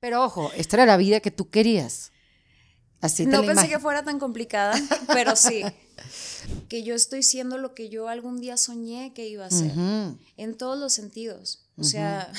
Pero ojo, esta era la vida que tú querías. Así te No la pensé que fuera tan complicada, pero sí. Que yo estoy siendo lo que yo algún día soñé que iba a ser. En todos los sentidos. O sea,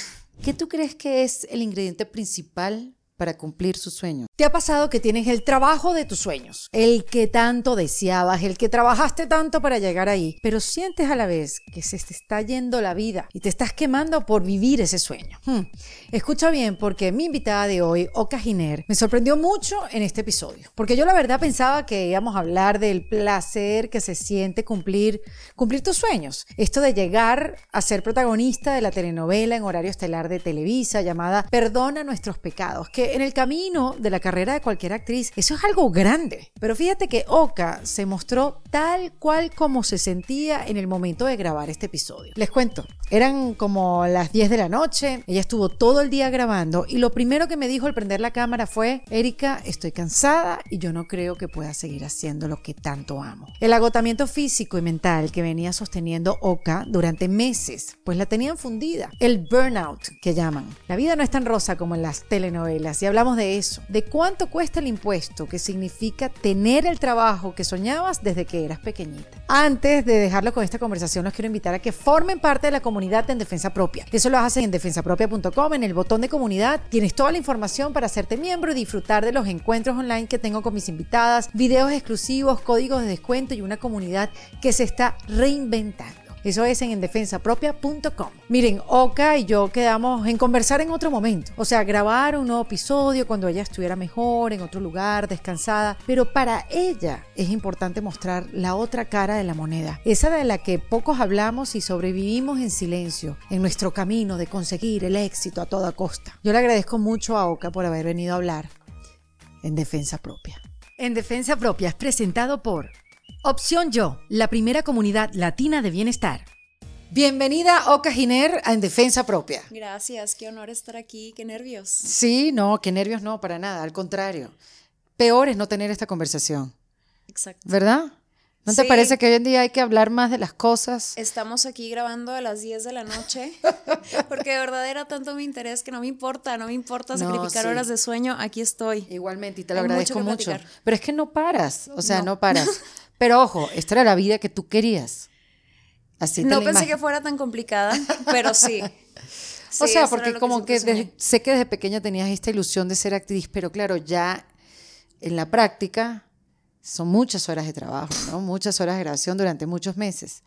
¿Qué tú crees que es el ingrediente principal para cumplir su sueño? ¿Te ha pasado que tienes el trabajo de tus sueños? El que tanto deseabas, el que trabajaste tanto para llegar ahí, pero sientes a la vez que se te está yendo la vida y te estás quemando por vivir ese sueño. Hmm. Escucha bien porque mi invitada de hoy, Oka Giner, me sorprendió mucho en este episodio, porque yo la verdad pensaba que íbamos a hablar del placer que se siente cumplir, cumplir tus sueños. Esto de llegar a ser protagonista de la telenovela en horario estelar de Televisa llamada Perdona nuestros pecados, que en el camino de la carrera de cualquier actriz, eso es algo grande. Pero fíjate que Oka se mostró tal cual como se sentía en el momento de grabar este episodio. Les cuento, eran como las 10 de la noche, ella estuvo todo el día grabando y lo primero que me dijo al prender la cámara fue, Erika, estoy cansada y yo no creo que pueda seguir haciendo lo que tanto amo. El agotamiento físico y mental que venía sosteniendo Oka durante meses, pues la tenían fundida. El burnout que llaman. La vida no es tan rosa como en las telenovelas y hablamos de eso, de cuesta el impuesto, que significa tener el trabajo que soñabas desde que eras pequeñita. Antes de dejarlo con esta conversación, los quiero invitar a que formen parte de la comunidad en Defensa Propia. Eso lo hacen en defensapropia.com, en el botón de comunidad. Tienes toda la información para hacerte miembro y disfrutar de los encuentros online que tengo con mis invitadas, videos exclusivos, códigos de descuento y una comunidad que se está reinventando. Eso es en endefensapropia.com. Miren, Oka y yo quedamos en conversar en otro momento. O sea, grabar un nuevo episodio cuando ella estuviera mejor, en otro lugar, descansada. Pero para ella es importante mostrar la otra cara de la moneda. Esa de la que pocos hablamos y sobrevivimos en silencio en nuestro camino de conseguir el éxito a toda costa. Yo le agradezco mucho a Oka por haber venido a hablar en defensa propia. En defensa propia es presentado por Opción Yo, la primera comunidad latina de bienestar. Bienvenida, Oka Giner, a En Defensa Propia. gracias, qué honor estar aquí, qué nervios. Sí, no, qué nervios no, para nada, al contrario. Peor es no tener esta conversación, Exacto. ¿verdad? ¿No te parece que hoy en día hay que hablar más de las cosas? Estamos aquí grabando a las 10 de la noche, porque de verdad era tanto mi interés que no me importa, no me importa No, sacrificar sí. horas de sueño, aquí estoy. Igualmente, y te lo Hay agradezco mucho. Pero es que no paras, o sea, no, No. paras. Pero ojo, esta era la vida que tú querías. Así No pensé que fuera tan complicada, pero sí. O sea, porque como que desde- sé que desde pequeña tenías esta ilusión de ser actriz, pero claro, ya en la práctica son muchas horas de trabajo, ¿no? Muchas horas de grabación durante muchos meses.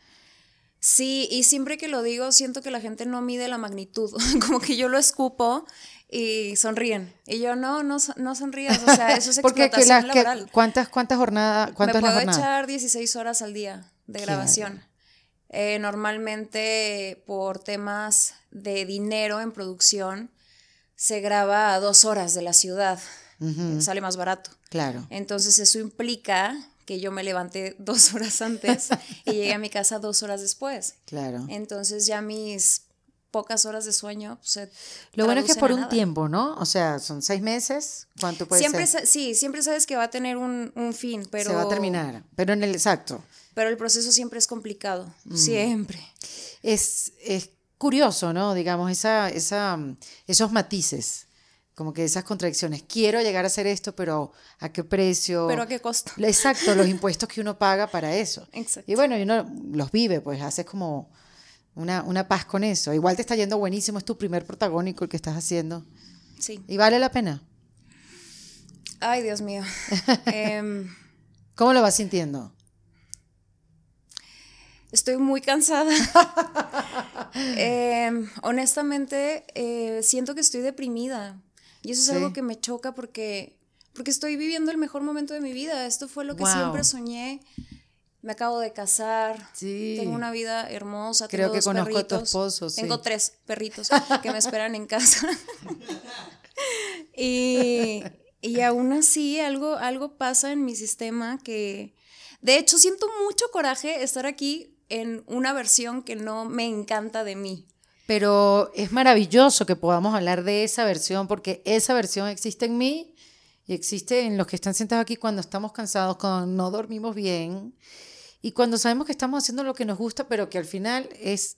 Sí, y siempre que lo digo, siento que la gente no mide la magnitud. Como que yo lo escupo y sonríen. Y yo, no, no, no sonrías. O sea, eso es Porque que explotación que- laboral. ¿cuántas, cuántas jornadas, cuánto Me puedo jornada? echar 16 horas al día de grabación. Eh, normalmente por temas de dinero en producción se graba a dos horas de la ciudad. Ujú, Sale más barato. Claro. Entonces eso implica que yo me levanté dos horas antes y llegué a mi casa dos horas después. Claro. Entonces ya mis pocas horas de sueño se Lo bueno es que por un nada. tiempo, ¿no? O sea, son seis meses. ¿Cuánto puede Siempre, ser? sí, siempre sabes que va a tener un, un fin, pero... Se va a terminar. Pero en el exacto. Pero el proceso siempre es complicado, Mm. siempre. Es, es curioso, ¿no? Digamos, esa, esa, esos matices, como que esas contradicciones. Quiero llegar a hacer esto, pero ¿a qué precio? Pero a qué costo. Exacto, los impuestos que uno paga para eso. Exacto. Y bueno, y uno los vive, pues haces como una, una paz con eso. Igual te está yendo buenísimo, es tu primer protagónico el que estás haciendo. Sí. Y vale la pena. Ay, Dios mío. Em, ¿Cómo lo vas sintiendo? estoy muy cansada. Em, honestamente, eh, siento que estoy deprimida. Y eso es Sí. algo que me choca porque, porque estoy viviendo el mejor momento de mi vida. Esto fue lo que Wow. siempre soñé. Me acabo de casar. Sí. Tengo una vida hermosa. Creo tengo que dos conozco a tu esposo, sí. Tengo tres perritos que me esperan en casa. y, y aún así, algo, algo pasa en mi sistema que. De hecho, siento mucho coraje estar aquí en una versión que no me encanta de mí. Pero es maravilloso que podamos hablar de esa versión porque esa versión existe en mí y existe en los que están sentados aquí cuando estamos cansados, cuando no dormimos bien y cuando sabemos que estamos haciendo lo que nos gusta, pero que al final es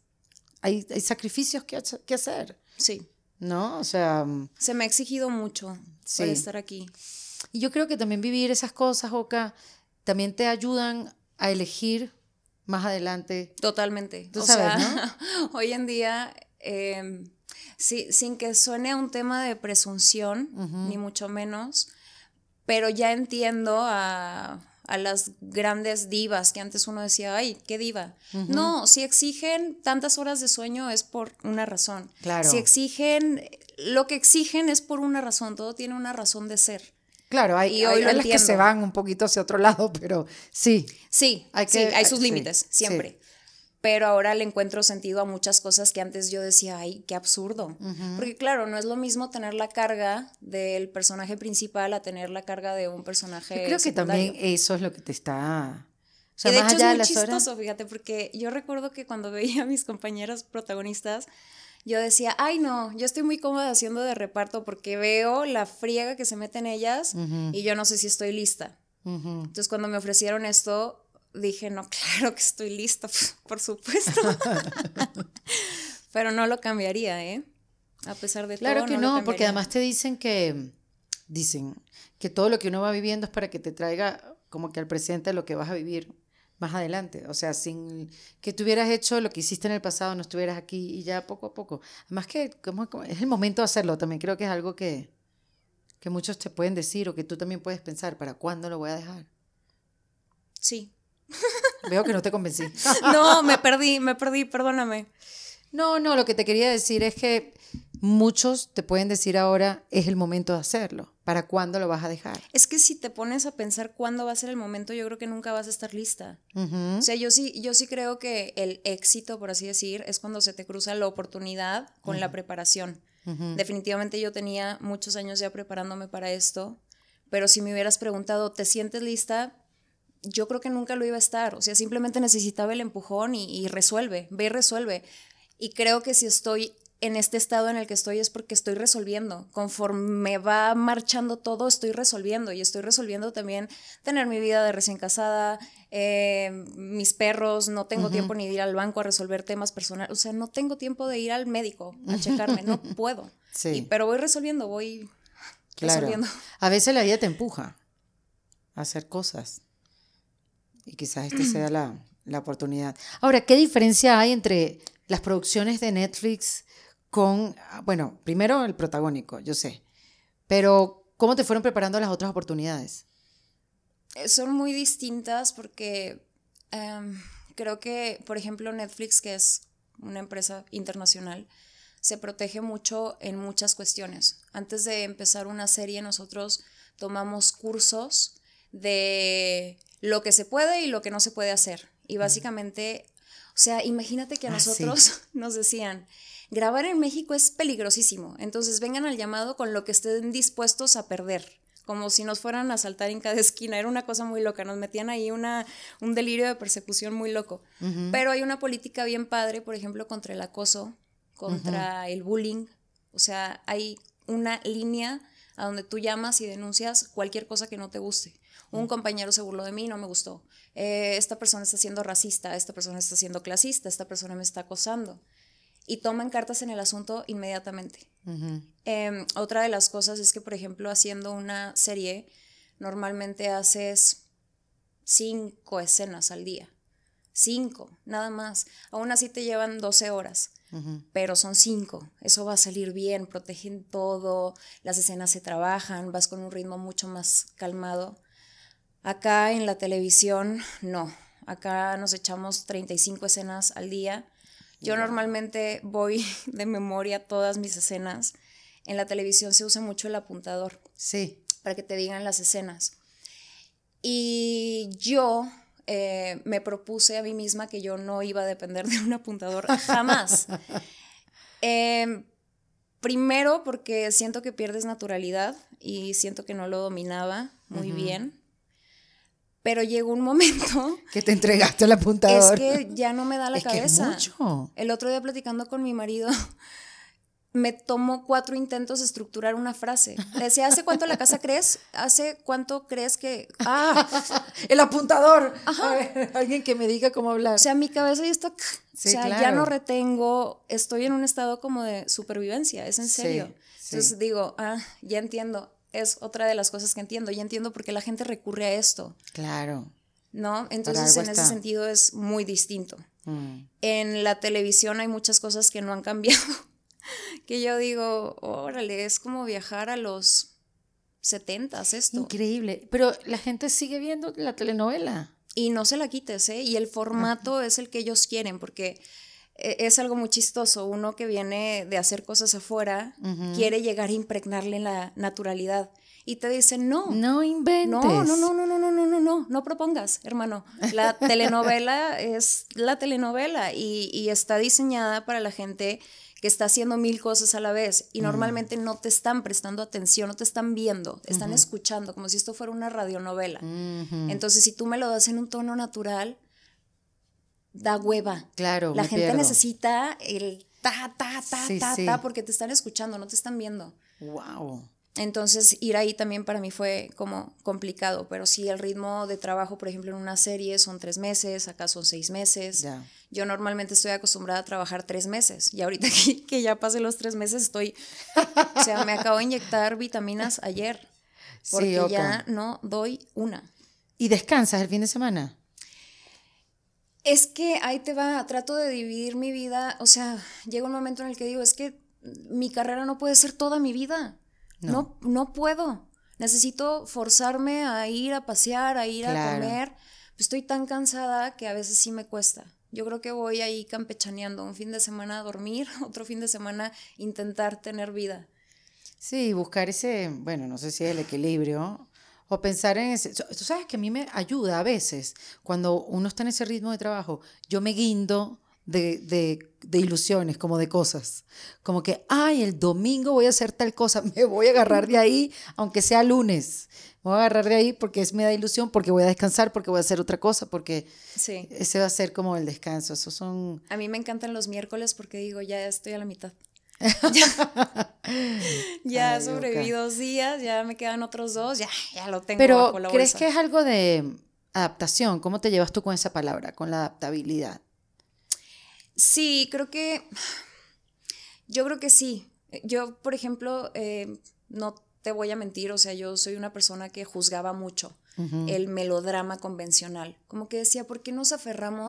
hay, hay sacrificios que, hace- que hacer. Sí. ¿no? O sea, Se me ha exigido mucho Sí. para estar aquí. y yo creo que también vivir esas cosas, Oka, también te ayudan a elegir más adelante. Totalmente. Tú o sabes, sea, hoy en día, eh, sí, sin que suene a un tema de presunción, ni mucho menos, pero ya entiendo a, a las grandes divas que antes uno decía, ay, qué diva. No, si exigen tantas horas de sueño es por una razón. Claro. Si exigen, lo que exigen es por una razón, todo tiene una razón de ser. Claro, hay, Y hoy hay- lo hay las que se van un poquito hacia otro lado, pero sí. Sí, Hay sí, que- hay sus sí, límites, sí. siempre. Pero ahora le encuentro sentido a muchas cosas que antes yo decía, ay, qué absurdo. Porque claro, no es lo mismo tener la carga del personaje principal a tener la carga de un personaje Yo creo que secundario. también eso es lo que te está... O sea, y de más hecho allá es de muy las horas... chistoso, fíjate, porque yo recuerdo que cuando veía a mis compañeras protagonistas, yo decía, ay no, yo estoy muy cómoda haciendo de reparto porque veo la friega que se meten ellas y yo no sé si estoy lista. Ujú. Entonces cuando me ofrecieron esto, dije, no, claro que estoy lista, por supuesto. Pero no lo cambiaría, ¿eh? A pesar de Claro todo. que lo no, porque además te dicen que... Dicen que todo lo que uno va viviendo es para que te traiga como que al presente lo que vas a vivir más adelante. O sea, sin que tú hubieras hecho lo que hiciste en el pasado, no estuvieras aquí y ya poco a poco. Además que como- como- es el momento de hacerlo también. Creo que es algo que, que muchos te pueden decir o que tú también puedes pensar, ¿para cuándo lo voy a dejar? Sí. Veo que no te convencí. No, me perdí, me perdí, perdóname. No, no, lo que te quería decir es que muchos te pueden decir ahora es el momento de hacerlo. ¿Para cuándo lo vas a dejar? Es que si te pones a pensar cuándo va a ser el momento, yo creo que nunca vas a estar lista. Ujú. O sea, yo sí, yo sí creo que el éxito, por así decir, es cuando se te cruza la oportunidad con la preparación. Definitivamente yo tenía muchos años ya preparándome para esto, pero si me hubieras preguntado, ¿te sientes lista? Yo creo que nunca lo iba a estar. O sea, simplemente necesitaba el empujón y, y resuelve, ve y resuelve. Y creo que si estoy en este estado en el que estoy es porque estoy resolviendo. Conforme va marchando todo, estoy resolviendo. Y estoy resolviendo también tener mi vida de recién casada, eh, mis perros, no tengo tiempo ni de ir al banco a resolver temas personales. O sea, no tengo tiempo de ir al médico a checarme, no puedo. Sí. Y- pero voy resolviendo, voy Claro. resolviendo. A veces la vida te empuja a hacer cosas. Y quizás esta sea la, la oportunidad. Ahora, ¿qué diferencia hay entre las producciones de Netflix con, ah, bueno, primero el protagónico, yo sé, pero ¿cómo te fueron preparando las otras oportunidades? Eh, son muy distintas porque em, creo que, por ejemplo, Netflix, que es una empresa internacional, se protege mucho en muchas cuestiones. Antes de empezar una serie, nosotros tomamos cursos de lo que se puede y lo que no se puede hacer. Y básicamente, o sea, imagínate que a Ah, sí. nosotros nos decían, grabar en México es peligrosísimo, entonces vengan al llamado con lo que estén dispuestos a perder como si nos fueran a saltar en cada esquina. Era una cosa muy loca, nos metían ahí una, un delirio de persecución muy loco. Pero hay una política bien padre, por ejemplo, contra el acoso, contra el bullying. O sea, hay una línea a donde tú llamas y denuncias cualquier cosa que no te guste. Un compañero se burló de mí, no me gustó. Eh, esta persona está siendo racista, esta persona está siendo clasista, esta persona me está acosando. Y toman cartas en el asunto inmediatamente. Em, otra de las cosas es que, por ejemplo, haciendo una serie, normalmente haces cinco escenas al día. Cinco, nada más. Aún así te llevan 12 horas, pero son cinco. Eso va a salir bien, protegen todo, las escenas se trabajan, vas con un ritmo mucho más calmado. Acá en la televisión, no. Acá nos echamos 35 escenas al día. Yo normalmente voy de memoria todas mis escenas. En la televisión se usa mucho el apuntador Sí. para que te digan las escenas. Y yo eh, me propuse a mí misma que yo no iba a depender de un apuntador jamás. Em, primero porque siento que pierdes naturalidad y siento que no lo dominaba muy bien. Pero llegó un momento Que te entregaste al es apuntador. que ya no me da la Es que es cabeza. mucho. El otro día platicando con mi marido, me tomó cuatro intentos de estructurar una frase. Le decía, ¿hace cuánto la casa crees? ¿Hace cuánto crees que...? Ah, el apuntador. A ver, alguien que me diga cómo hablar. O sea, mi cabeza ya está... Sí, o sea, ya no retengo, estoy en un estado como de supervivencia, es en serio. sí. Entonces digo, ah, ya entiendo, es otra de las cosas que entiendo, ya entiendo por qué la gente recurre a esto, Claro. ¿no? Entonces en ese sentido es muy distinto. Mm. En la televisión hay muchas cosas que no han cambiado, que yo digo, órale, es como viajar a los 70 esto. Increíble. Pero la gente sigue viendo la telenovela. Y no se la quites, ¿eh? Y el formato es el que ellos quieren, porque es algo muy chistoso. Uno que viene de hacer cosas afuera quiere llegar a impregnarle la naturalidad. Y te dicen, no. No inventes. No, no, no, no, no, no, no, no, no, no propongas, hermano. La telenovela es la telenovela y, y está diseñada para la gente que está haciendo mil cosas a la vez y normalmente no te están prestando atención, no te están viendo, están escuchando, como si esto fuera una radionovela. Entonces, si tú me lo das en un tono natural, da hueva. Claro, La gente pierdo. necesita el ta, ta, ta, Sí, ta, sí. ta, porque te están escuchando, no te están viendo. Wow. Entonces, ir ahí también para mí fue como complicado, pero sí, el ritmo de trabajo, por ejemplo, en una serie son tres meses, acá son seis meses. Ya. Yo normalmente estoy acostumbrada a trabajar tres meses y ahorita que, que ya pasé los tres meses estoy, o sea, me acabo de inyectar vitaminas ayer Sí, porque Oka. ya no doy una. ¿Y descansas el fin de semana? Es que ahí te va, trato de dividir mi vida, o sea, llega un momento en el que digo, es que mi carrera no puede ser toda mi vida. No, no, puedo. Necesito forzarme a ir a pasear, a ir Claro. a comer. Estoy tan cansada que a veces sí me cuesta. Yo creo que voy ahí campechaneando, un fin de semana a dormir, otro fin de semana intentar tener vida. Sí, buscar ese, bueno, no sé si es el equilibrio, o pensar en ese. Tú sabes que a mí me ayuda a veces, cuando uno está en ese ritmo de trabajo, yo me guindo de, de, de ilusiones, como de cosas. Como que, ay, el domingo voy a hacer tal cosa, me voy a agarrar de ahí, aunque sea lunes. Me voy a agarrar de ahí porque es me da ilusión, porque voy a descansar, porque voy a hacer otra cosa, porque Sí. ese va a ser como el descanso. Esos son. A mí me encantan los miércoles porque digo, ya estoy a la mitad. ya Ay, sobreviví dos días, ya me quedan otros dos, ya, ya lo tengo Pero, bajo la ¿crees bolsa. que es algo de adaptación? ¿Cómo te llevas tú con esa palabra, con la adaptabilidad? Sí, creo que. Yo creo que sí. Yo, por ejemplo, eh, no te voy a mentir, o sea, yo soy una persona que juzgaba mucho el melodrama convencional. Como que decía, ¿por qué nos aferramos?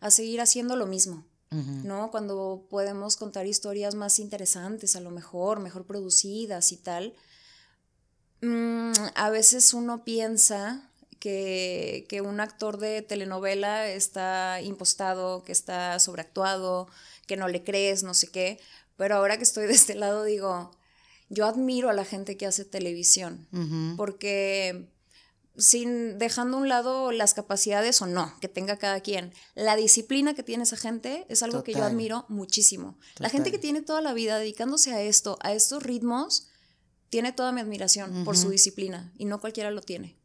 A seguir haciendo lo mismo, ¿no? Cuando podemos contar historias más interesantes, a lo mejor, mejor producidas y tal. Mm, a veces uno piensa que, que un actor de telenovela está impostado, que está sobreactuado, que no le crees, no sé qué. Pero ahora que estoy de este lado digo, yo admiro a la gente que hace televisión, porque sin dejando a un lado las capacidades o no que tenga cada quien, la disciplina que tiene esa gente es algo que yo admiro muchísimo. La gente que tiene toda la vida dedicándose a esto, a estos ritmos, tiene toda mi admiración por su disciplina y no cualquiera lo tiene.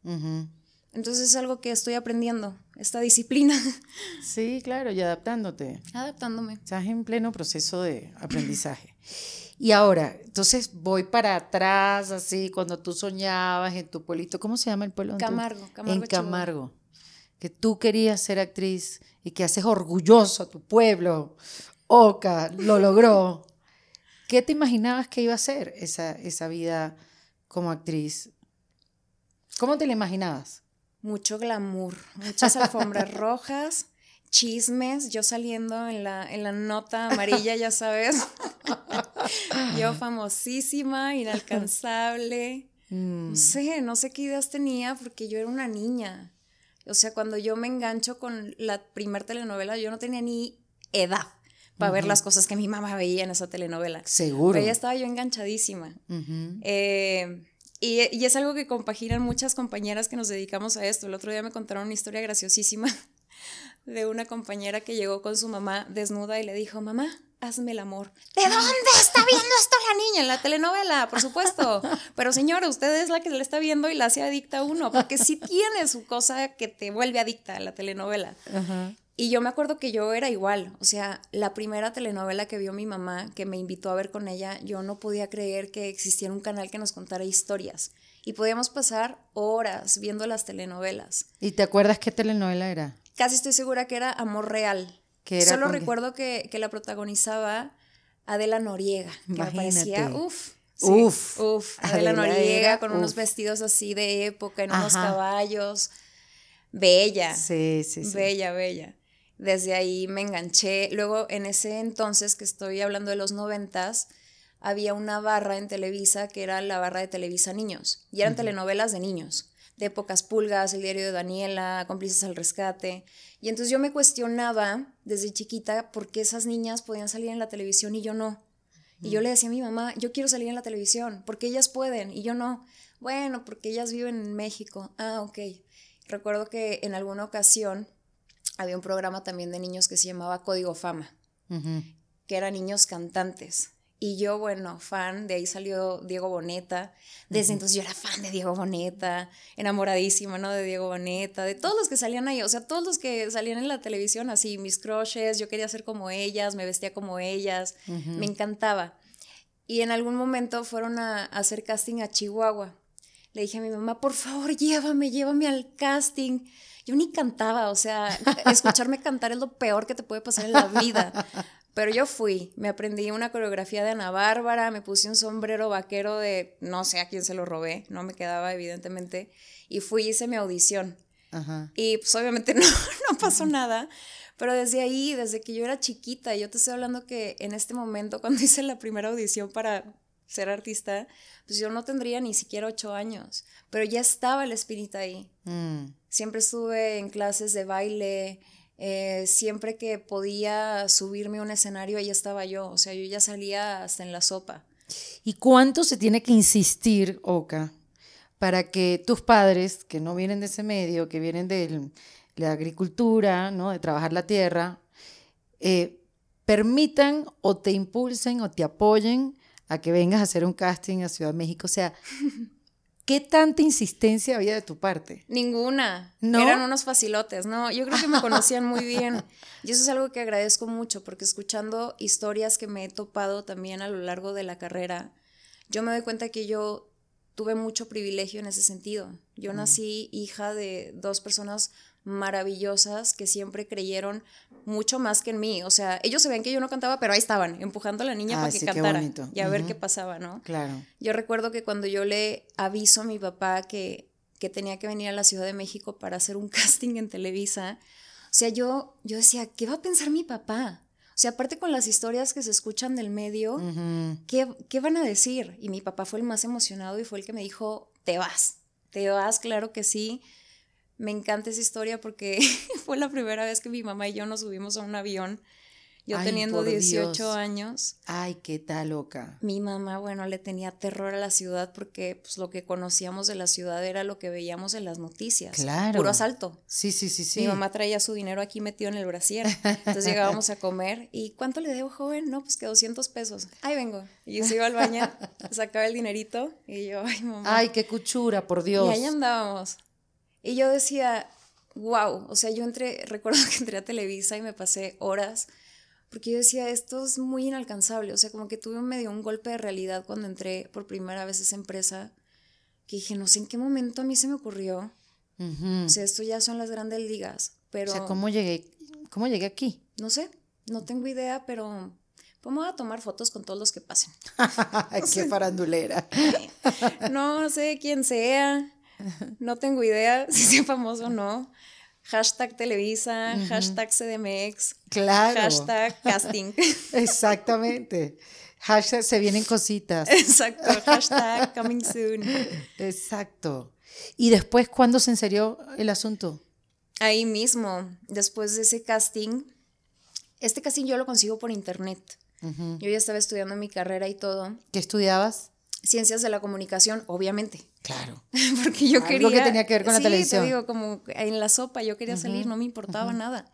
Entonces es algo que estoy aprendiendo, esta disciplina, Sí, claro, y adaptándote. adaptándome. Estás en pleno proceso de aprendizaje. Y ahora, entonces voy para atrás, así, cuando tú soñabas en tu pueblito, ¿cómo se llama el pueblo? Camargo, Camargo, En Chihuahua. Camargo. Que tú querías ser actriz y que haces orgulloso a tu pueblo. Oca, lo logró. ¿Qué te imaginabas que iba a ser esa, esa vida como actriz? ¿Cómo te la imaginabas? mucho glamour, muchas alfombras rojas, chismes, yo saliendo en la, en la nota amarilla, ya sabes. yo famosísima, inalcanzable. Mm. No sé, no sé qué ideas tenía porque yo era una niña. O sea, cuando yo me engancho con la primer telenovela, yo no tenía ni edad para ver las cosas que mi mamá veía en esa telenovela. Seguro. Pero ya estaba yo enganchadísima. Eh, y, y es algo que compaginan muchas compañeras que nos dedicamos a esto. El otro día me contaron una historia graciosísima de una compañera que llegó con su mamá desnuda y le dijo, mamá, hazme el amor. ¿De dónde está viendo esto la niña? En la telenovela, por supuesto. Pero señora, usted es la que le está viendo y la hace adicta a uno, porque sí tiene su cosa que te vuelve adicta a la telenovela. Y yo me acuerdo que yo era igual, o sea, la primera telenovela que vio mi mamá, que me invitó a ver con ella, yo no podía creer que existiera un canal que nos contara historias. Y podíamos pasar horas viendo las telenovelas. ¿Y te acuerdas qué telenovela era? Casi estoy segura que era Amor Real. Que era Solo recuerdo que, que la protagonizaba Adela Noriega, que me Imagínate. parecía, uff. Uf. Uf, Adela, Adela Noriega con unos vestidos así de época, en unos caballos. Bella. Sí, sí, sí. Bella, bella. Desde ahí me enganché. Luego, en ese entonces, que estoy hablando de los noventas, había una barra en Televisa que era la barra de Televisa Niños. Y eran telenovelas de niños, de épocas pulgas, El diario de Daniela, Cómplices al rescate. Y entonces yo me cuestionaba desde chiquita por qué esas niñas podían salir en la televisión y yo no. Y yo le decía a mi mamá, yo quiero salir en la televisión, porque ellas pueden y yo no. Bueno, porque ellas viven en México. Ah, ok. Recuerdo que en alguna ocasión había un programa también de niños que se llamaba Código Fama, que eran niños cantantes. Y yo, bueno, fan, de ahí salió Diego Boneta. Desde entonces yo era fan de Diego Boneta, enamoradísima, ¿no? De Diego Boneta, de todos los que salían ahí, o sea, todos los que salían en la televisión, así, mis crushes, yo quería ser como ellas, me vestía como ellas, me encantaba. Y en algún momento fueron a, a hacer casting a Chihuahua. Le dije a mi mamá, por favor, llévame, llévame al casting. Yo ni cantaba, o sea, escucharme cantar es lo peor que te puede pasar en la vida. Pero yo fui, me aprendí una coreografía de Ana Bárbara, me puse un sombrero vaquero de no sé a quién se lo robé, no me quedaba evidentemente, y fui y hice mi audición. Ajá. Y pues obviamente no, no pasó nada. Pero desde ahí, desde que yo era chiquita, yo te estoy hablando que en este momento, cuando hice la primera audición para ser artista, pues yo no tendría ni siquiera ocho años. Pero ya estaba el espíritu ahí. Mm. Siempre estuve en clases de baile. Eh, siempre que podía subirme a un escenario, ahí estaba yo. O sea, yo ya salía hasta en la sopa. ¿Y cuánto se tiene que insistir, Oka, para que tus padres, que no vienen de ese medio, que vienen de la agricultura, ¿no? de trabajar la tierra, eh, permitan o te impulsen o te apoyen a que vengas a hacer un casting a Ciudad de México? O sea, ¿qué tanta insistencia había de tu parte? Ninguna. ¿No? Eran unos facilotes, ¿no? Yo creo que me conocían muy bien. Y eso es algo que agradezco mucho, porque escuchando historias que me he topado también a lo largo de la carrera, yo me doy cuenta que yo tuve mucho privilegio en ese sentido. Yo nací hija de dos personas maravillosas que siempre creyeron mucho más que en mí. O sea, ellos ven que yo no cantaba, pero ahí estaban, empujando a la niña Ah, para que sí, cantara y a ver qué pasaba, ¿no? Claro. Yo recuerdo que cuando yo le aviso a mi papá que, que tenía que venir a la Ciudad de México para hacer un casting en Televisa, o sea, yo, yo decía, ¿qué va a pensar mi papá? O sea, aparte con las historias que se escuchan del medio. ¿qué, ¿qué van a decir? Y mi papá fue el más emocionado y fue el que me dijo, te vas, te vas, claro que sí. Me encanta esa historia porque fue la primera vez que mi mamá y yo nos subimos a un avión, yo Ay, teniendo por 18 Dios. años. Ay, qué tal, Oka. Mi mamá, bueno, le tenía terror a la ciudad porque pues, lo que conocíamos de la ciudad era lo que veíamos en las noticias. Claro. Puro asalto. Sí, sí, sí, sí. Mi mamá traía su dinero aquí metido en el brasier. Entonces llegábamos a comer. ¿Y cuánto le debo, joven? No, pues que 200 pesos. Ahí vengo. Y se iba al baño, sacaba el dinerito y yo, ay, mamá. Ay, qué cuchura, por Dios. Y ahí andábamos. Y yo decía, wow, o sea, yo entré, recuerdo que entré a Televisa y me pasé horas, porque yo decía, esto es muy inalcanzable, o sea, como que tuve medio un golpe de realidad cuando entré por primera vez a esa empresa, que dije, no sé en qué momento a mí se me ocurrió, Ujú. o sea, esto ya son las grandes ligas, pero O sea, ¿cómo llegué, cómo llegué aquí? no sé, no tengo idea, pero vamos a tomar fotos con todos los que pasen. qué farandulera. No sé quién sea, no tengo idea si sea famoso o no. Hashtag Televisa, hashtag CDMX, Claro. hashtag casting. Exactamente. Hashtag se vienen cositas. Exacto, hashtag coming soon. Exacto. ¿Y después cuándo se enserió el asunto? Ahí mismo, después de ese casting, este casting yo lo consigo por internet. Yo ya estaba estudiando mi carrera y todo. ¿Qué estudiabas? Ciencias de la comunicación, obviamente. Claro. Porque yo Algo quería. que tenía que ver con la sí, televisión. te digo, como en la sopa yo quería salir, no me importaba nada.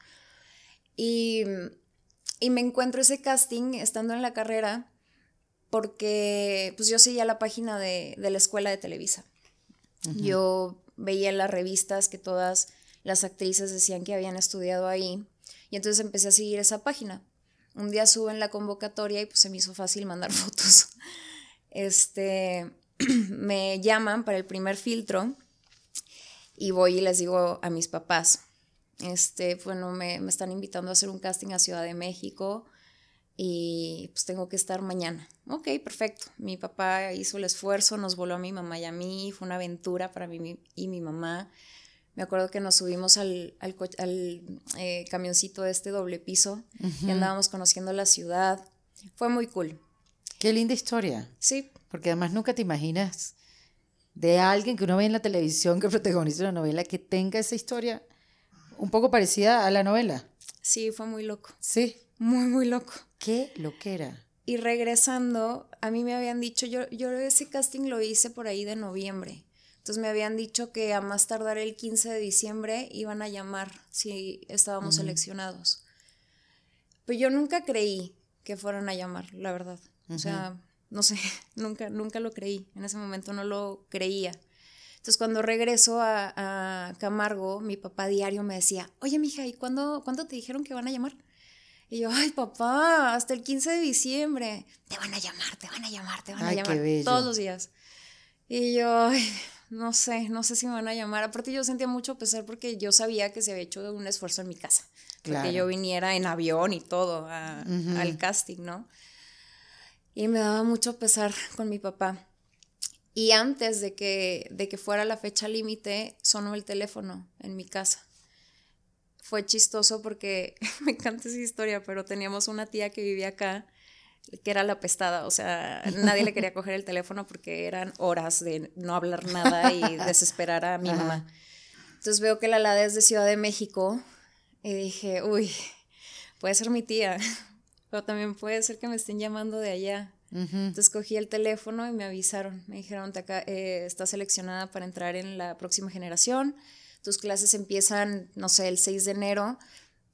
Y, y me encuentro ese casting estando en la carrera porque pues yo seguía la página de, de la escuela de Televisa. Yo veía en las revistas que todas las actrices decían que habían estudiado ahí y entonces empecé a seguir esa página. Un día suben la convocatoria y pues se me hizo fácil mandar fotos. Este, me llaman para el primer filtro y voy y les digo a mis papás, este, bueno, me, me están invitando a hacer un casting a Ciudad de México y pues tengo que estar mañana. Ok, perfecto. Mi papá hizo el esfuerzo, nos voló a mi mamá y a mí, fue una aventura para mí y mi mamá. Me acuerdo que nos subimos al, al, al eh, camioncito de este doble piso y andábamos conociendo la ciudad. Fue muy cool. Qué linda historia. Sí. Porque además nunca te imaginas de alguien que uno ve en la televisión que protagoniza una novela que tenga esa historia un poco parecida a la novela. Sí, fue muy loco. Sí. Muy, muy loco. Qué loquera. Y regresando, a mí me habían dicho, yo, yo ese casting lo hice por ahí de noviembre. Entonces me habían dicho que a más tardar el 15 de diciembre iban a llamar si estábamos seleccionados. Pero yo nunca creí que fueran a llamar, la verdad. O sea, no sé, nunca, nunca lo creí. En ese momento no lo creía. Entonces cuando regreso a, a Camargo, mi papá diario me decía, oye, mija, ¿y cuándo, cuándo te dijeron que van a llamar? Y yo, ay, papá, hasta el 15 de diciembre. Te van a llamar, te van a llamar, te van Ay, a llamar. Todos los días. Y yo, ay, no sé, no sé si me van a llamar. Aparte yo sentía mucho pesar porque yo sabía que se había hecho un esfuerzo en mi casa. Claro. Porque yo viniera en avión y todo a- al casting, ¿no? Y me daba mucho pesar con mi papá. Y antes de que, de que fuera la fecha límite, sonó el teléfono en mi casa. Fue chistoso porque me encanta esa historia, pero teníamos una tía que vivía acá, que era la pestada, o sea, nadie le quería coger el teléfono porque eran horas de no hablar nada y desesperar a mi mamá. Entonces veo que la Lada es de Ciudad de México y dije, uy, puede ser mi tía, pero también puede ser que me estén llamando de allá. Entonces cogí el teléfono y me avisaron. Me dijeron, "Te aca- eh, estás seleccionada para entrar en la próxima generación. Tus clases empiezan, no sé, el 6 de enero.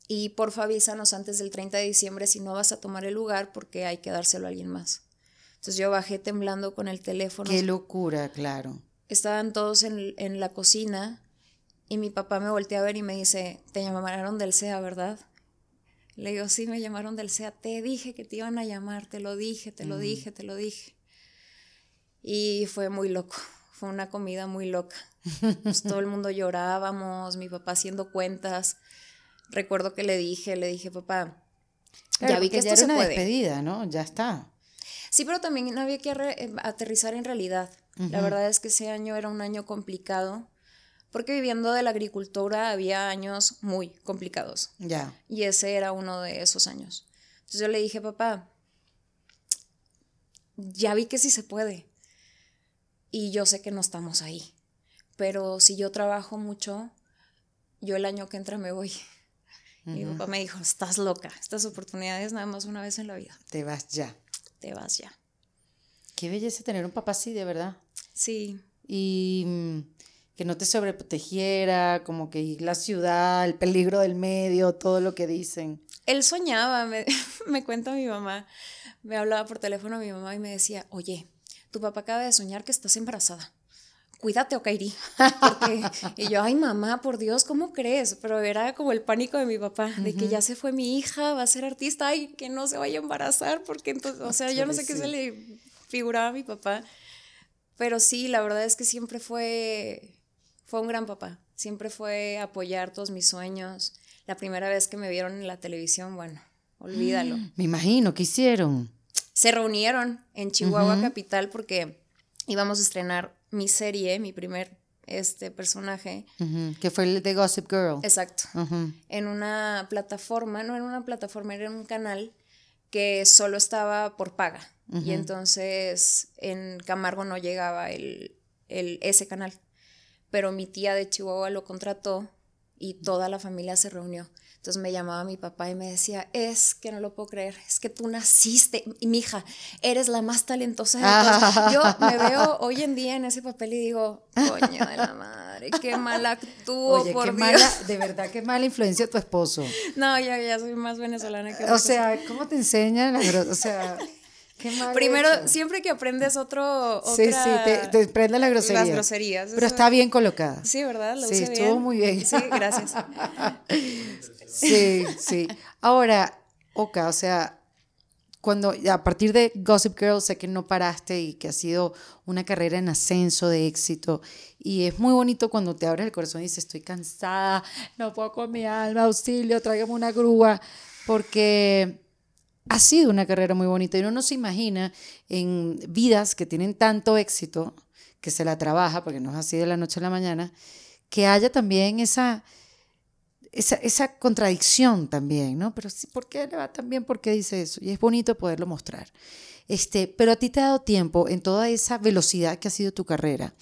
Y porfa avísanos antes del 30 de diciembre si no vas a tomar el lugar porque hay que dárselo a alguien más. Entonces yo bajé temblando con el teléfono. Qué locura, claro. Estaban todos en, en la cocina y mi papá me voltea a ver y me dice, te llamaron del SEA, ¿verdad? Le digo, sí, me llamaron del SEA. Te dije que te iban a llamar, te lo dije, te lo dije, te lo dije. Y fue muy loco, fue una comida muy loca. Pues todo el mundo llorábamos, mi papá haciendo cuentas. Recuerdo que le dije, le dije, papá, Claro, ya vi que ya esto era se una puede. despedida, ¿no? Ya está. Sí, pero también había que eh, aterrizar en realidad. La verdad es que ese año era un año complicado, porque viviendo de la agricultura había años muy complicados. Ya. Y ese era uno de esos años. Entonces yo le dije, papá, ya vi que sí se puede. Y yo sé que no estamos ahí. Pero si yo trabajo mucho, yo el año que entra me voy. Y mi papá me dijo, estás loca, estas oportunidades nada más una vez en la vida. Te vas ya. Te vas ya. Qué belleza tener un papá así, de verdad. Sí, Y mm, que no te sobreprotegiera, como que la ciudad, el peligro del medio, todo lo que dicen. Él soñaba, me, me cuenta mi mamá. Me hablaba por teléfono mi mamá y me decía, oye, tu papá acaba de soñar que estás embarazada. Cuídate, Okairi. Porque, y yo, ay, mamá, por Dios, ¿cómo crees? Pero era como el pánico de mi papá, de que ya se fue mi hija, va a ser artista, ay, que no se vaya a embarazar, porque entonces, o sea, yo no sé qué se le figuraba a mi papá. Pero sí, la verdad es que siempre fue, fue un gran papá. Siempre fue apoyar todos mis sueños. La primera vez que me vieron en la televisión, bueno, olvídalo. Me imagino, ¿qué hicieron? Se reunieron en Chihuahua Capital porque íbamos a estrenar mi serie, mi primer este personaje. Que fue el de Gossip Girl. Exacto. En una plataforma, no era una plataforma, era un canal que solo estaba por paga. Y entonces en Camargo no llegaba el, el- ese canal. Pero mi tía de Chihuahua lo contrató y toda la familia se reunió. Entonces me llamaba mi papá y me decía, es que no lo puedo creer, es que tú naciste, y mi hija, eres la más talentosa de todas. Yo me veo hoy en día en ese papel y digo, coño de la madre. qué mal actúo, Oye, por qué Dios. mala, de verdad, qué mala influencia tu esposo. No, ya, ya soy más venezolana que O sea, ¿cómo te enseñan O sea, qué mal Primero, hecho. siempre que aprendes otro. Sí, sí, te, te prende la grosería. Las groserías. Pero eso- está bien colocada. Sí, ¿verdad? Lo Sí, usé estuvo bien. muy bien. Sí, gracias. Sí, sí. Ahora, Oka, o sea, cuando a partir de Gossip Girl sé que no paraste y que ha sido una carrera en ascenso de éxito y es muy bonito cuando te abres el corazón y dices estoy cansada, no puedo con mi alma, auxilio, tráigame una grúa, porque ha sido una carrera muy bonita y uno no se imagina en vidas que tienen tanto éxito, que se la trabaja, porque no es así de la noche a la mañana, que haya también esa, esa, esa contradicción también, ¿no? Pero ¿por qué le va tan bien? ¿Por qué dice eso? Y es bonito poderlo mostrar. Este, pero a ti te ha dado tiempo en toda esa velocidad que ha sido tu carrera.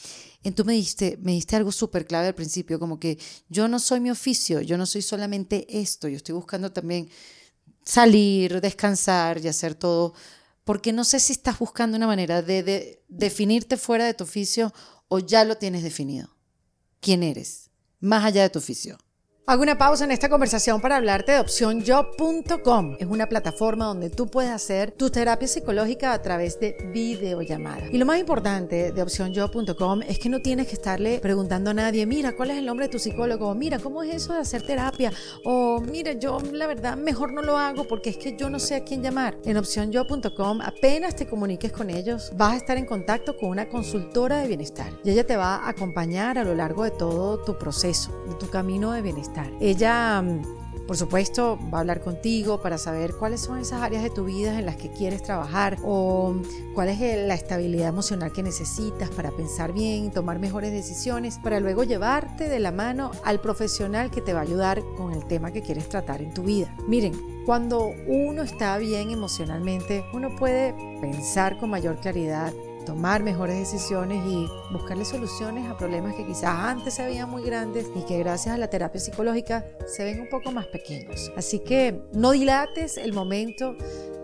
En tú me diste, me diste algo súper clave al principio, como que yo no soy mi oficio, yo no soy solamente esto, yo estoy buscando también salir, descansar y hacer todo, porque no sé si estás buscando una manera de, de definirte fuera de tu oficio o ya lo tienes definido. ¿Quién eres? Más allá de tu oficio. Hago una pausa en esta conversación para hablarte de opcionjob.com. Es una plataforma donde tú puedes hacer tu terapia psicológica a través de videollamada. Y lo más importante de opcionjob.com es que no tienes que estarle preguntando a nadie, mira, ¿cuál es el nombre de tu psicólogo? Mira, ¿cómo es eso de hacer terapia? O mira, yo la verdad mejor no lo hago porque es que yo no sé a quién llamar. En opcionjob.com apenas te comuniques con ellos, vas a estar en contacto con una consultora de bienestar y ella te va a acompañar a lo largo de todo tu proceso, de tu camino de bienestar. Ella, mm, por supuesto, va a hablar contigo para saber cuáles son esas áreas de tu vida en las que quieres trabajar o mm, cuál es el- la estabilidad emocional que necesitas para pensar bien, tomar mejores decisiones, para luego llevarte de la mano al profesional que te va a ayudar con el tema que quieres tratar en tu vida. Miren, cuando uno está bien emocionalmente, uno puede pensar con mayor claridad, tomar mejores decisiones y buscarle soluciones a problemas que quizás antes se veían muy grandes y que gracias a la terapia psicológica se ven un poco más pequeños. Así que no dilates el momento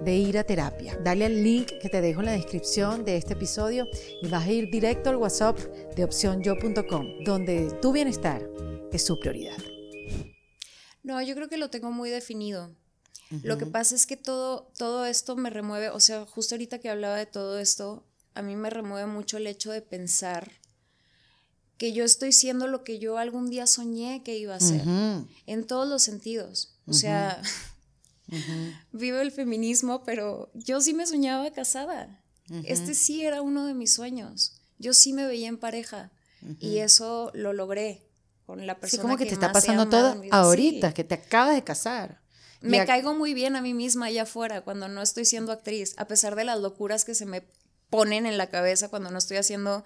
de ir a terapia. Dale al link que te dejo en la descripción de este episodio y vas a ir directo al WhatsApp de opcionyo.com, donde tu bienestar es su prioridad. No, yo creo que lo tengo muy definido. Lo que pasa es que todo, todo esto me remueve, o sea, justo ahorita que hablaba de todo esto, a mí me remueve mucho el hecho de pensar que yo estoy siendo lo que yo algún día soñé que iba a ser, en todos los sentidos. O sea, vivo el feminismo, pero yo sí me soñaba casada. Este sí era uno de mis sueños. Yo sí me veía en pareja y eso lo logré con la Sí, persona como que te está pasando todo ahorita, Sí. que te acabas de casar. Me caigo muy bien a mí misma allá afuera cuando no estoy siendo actriz, a pesar de las locuras que se me ponen en la cabeza cuando no estoy haciendo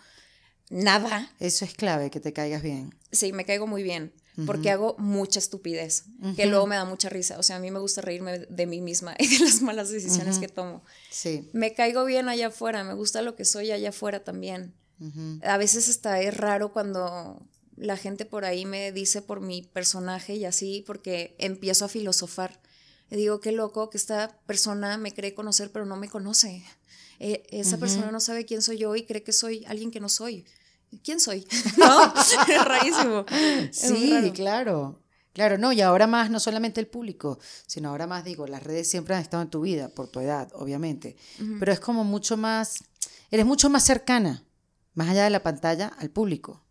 nada. Eso es clave, que te caigas bien. Sí, me caigo muy bien, porque hago mucha estupidez, que luego me da mucha risa. O sea, a mí me gusta reírme de mí misma y de las malas decisiones que tomo. Sí. Me caigo bien allá afuera, me gusta lo que soy allá afuera también. A veces hasta es raro cuando la gente por ahí me dice por mi personaje y así, porque empiezo a filosofar. Y digo, qué loco que esta persona me cree conocer, pero no me conoce. Eh, esa persona no sabe quién soy yo y cree que soy alguien que no soy. ¿Quién soy? ¿No? Es rarísimo. Sí, claro. Claro, no, y ahora más, no solamente el público, sino ahora más, digo, las redes siempre han estado en tu vida, por tu edad, obviamente, pero es como mucho más, eres mucho más cercana, más allá de la pantalla, al público,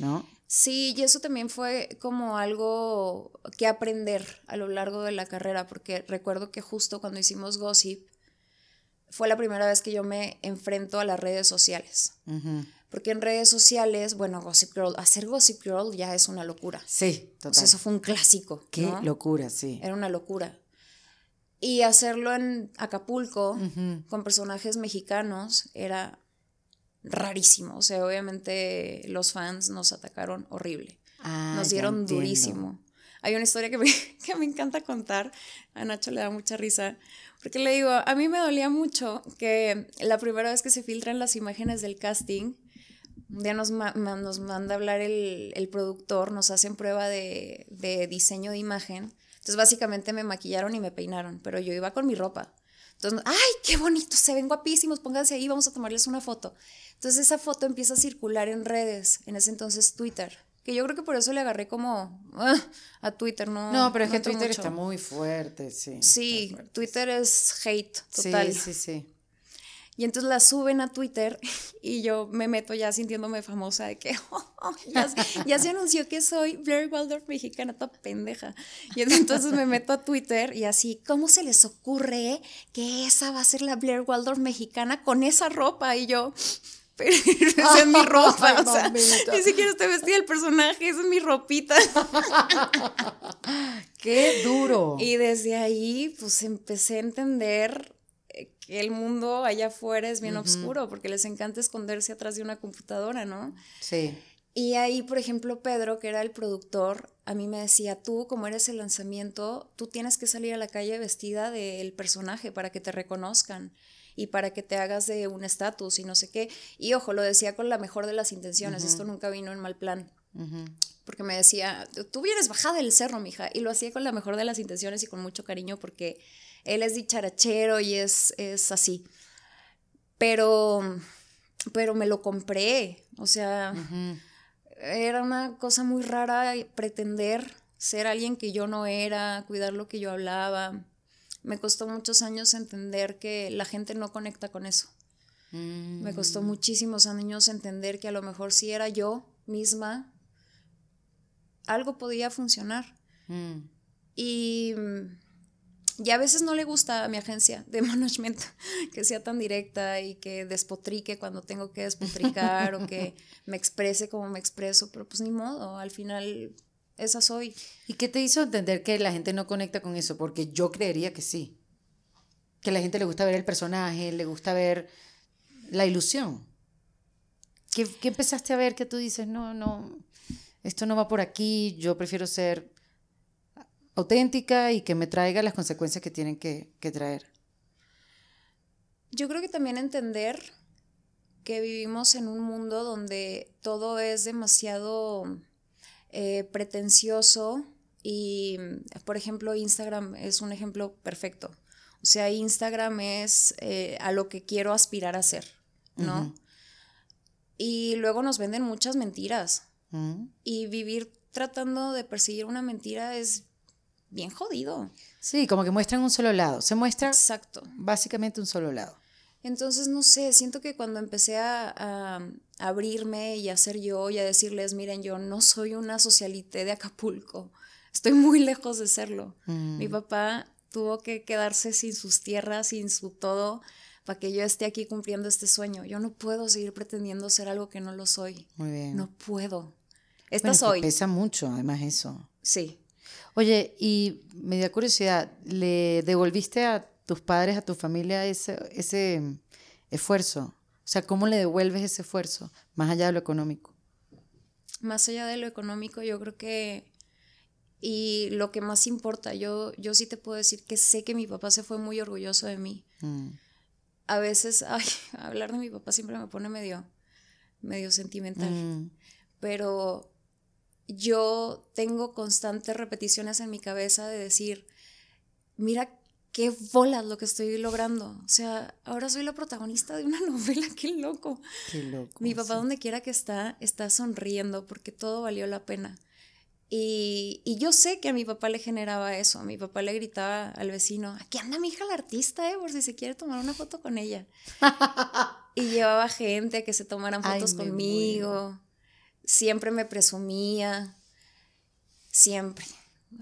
¿no? Sí, y eso también fue como algo que aprender a lo largo de la carrera, porque recuerdo que justo cuando hicimos Gossip, fue la primera vez que yo me enfrento a las redes sociales. Porque en redes sociales, bueno, Gossip Girl, hacer Gossip Girl ya es una locura. Sí, O sea, total. eso fue un clásico. Qué ¿no? locura, sí. Era una locura. Y hacerlo en Acapulco con personajes mexicanos era rarísimo. O sea, obviamente los fans nos atacaron horrible. Ah, nos dieron durísimo. Hay una historia que me, que me encanta contar. A Nacho le da mucha risa. Porque le digo, a mí me dolía mucho que la primera vez que se filtran las imágenes del casting, un día nos, ma- nos manda a hablar el, el productor, nos hacen prueba de, de diseño de imagen. Entonces básicamente me maquillaron y me peinaron, pero yo iba con mi ropa. Entonces, ¡ay, qué bonito! Se ven guapísimos, pónganse ahí, vamos a tomarles una foto. Entonces esa foto empieza a circular en redes, en ese entonces Twitter. Que yo creo que por eso le agarré como ah, a Twitter, ¿no? No, pero es que Twitter mucho. está muy fuerte, sí. Sí, fuerte. Twitter es hate total. Sí, sí, sí. Y entonces la suben a Twitter y yo me meto ya sintiéndome famosa de que ya, se- ya se anunció que soy Blair Waldorf mexicana, toda pendeja. Y entonces me meto a Twitter y así, ¿cómo se les ocurre que esa va a ser la Blair Waldorf mexicana con esa ropa? Y yo, pero esa es mi ropa, Ay, o sea, ni siquiera estoy vestida del personaje, esa es mi ropita. ¡Qué duro! Y desde ahí, pues empecé a entender eh, que el mundo allá afuera es bien oscuro, porque les encanta esconderse atrás de una computadora, ¿no? Sí. Y ahí, por ejemplo, Pedro, que era el productor, a mí me decía, tú, como eres el lanzamiento, tú tienes que salir a la calle vestida del personaje para que te reconozcan y para que te hagas de un estatus y no sé qué. Y ojo, lo decía con la mejor de las intenciones, esto nunca vino en mal plan. Porque me decía, tú vienes bajada del cerro, mija, y lo hacía con la mejor de las intenciones y con mucho cariño porque él es dicharachero y es, es así. Pero, pero me lo compré, o sea, era una cosa muy rara pretender ser alguien que yo no era, cuidar lo que yo hablaba. Me costó muchos años entender que la gente no conecta con eso. Mm. Me costó muchísimos años entender que a lo mejor si era yo misma, algo podía funcionar. Mm. Y, mm, y a veces no le gusta a mi agencia de management que sea tan directa y que despotrique cuando tengo que despotricar o que me exprese como me expreso, pero pues ni modo, al final esa soy. ¿Y qué te hizo entender que la gente no conecta con eso? Porque yo creería que sí. Que a la gente le gusta ver el personaje, le gusta ver la ilusión. ¿Qué, qué empezaste a ver que tú dices, no, no, esto no va por aquí, yo prefiero ser auténtica y que me traiga las consecuencias que tienen que, que traer? Yo creo que también entender que vivimos en un mundo donde todo es demasiado eh, pretencioso y, por ejemplo, Instagram es un ejemplo perfecto. O sea, Instagram es eh, a lo que quiero aspirar a ser, ¿no? Y luego nos venden muchas mentiras. Y vivir tratando de perseguir una mentira es bien jodido. Sí, como que muestran un solo lado. Se muestra Exacto. básicamente un solo lado. Entonces, no sé, siento que cuando empecé a, a abrirme y a ser yo y a decirles, miren, yo no soy una socialité de Acapulco, estoy muy lejos de serlo. Mi papá tuvo que quedarse sin sus tierras, sin su todo, para que yo esté aquí cumpliendo este sueño. Yo no puedo seguir pretendiendo ser algo que no lo soy. Muy bien. No puedo. Esta Bueno, soy. Pesa mucho, además, eso. Sí. Oye, y me da curiosidad, ¿le devolviste a tus padres, a tu familia ese, ese esfuerzo? O sea, ¿cómo le devuelves ese esfuerzo, más allá de lo económico? más allá de lo económico, yo creo que y lo que más importa, yo, yo sí te puedo decir que sé que mi papá se fue muy orgulloso de mí. Mm, A veces, ay, hablar de mi papá siempre me pone medio, medio sentimental, mm, pero yo tengo constantes repeticiones en mi cabeza de decir, mira qué bolas lo que estoy logrando. O sea, ahora soy la protagonista de una novela, qué loco. qué loco. Mi papá, sí. donde quiera que está, está sonriendo porque todo valió la pena. Y, y yo sé que a mi papá le generaba eso. A mi papá le gritaba al vecino: Aquí anda mi hija la artista, eh, por si se quiere tomar una foto con ella. y llevaba gente a que se tomaran fotos conmigo. Siempre me presumía. Siempre.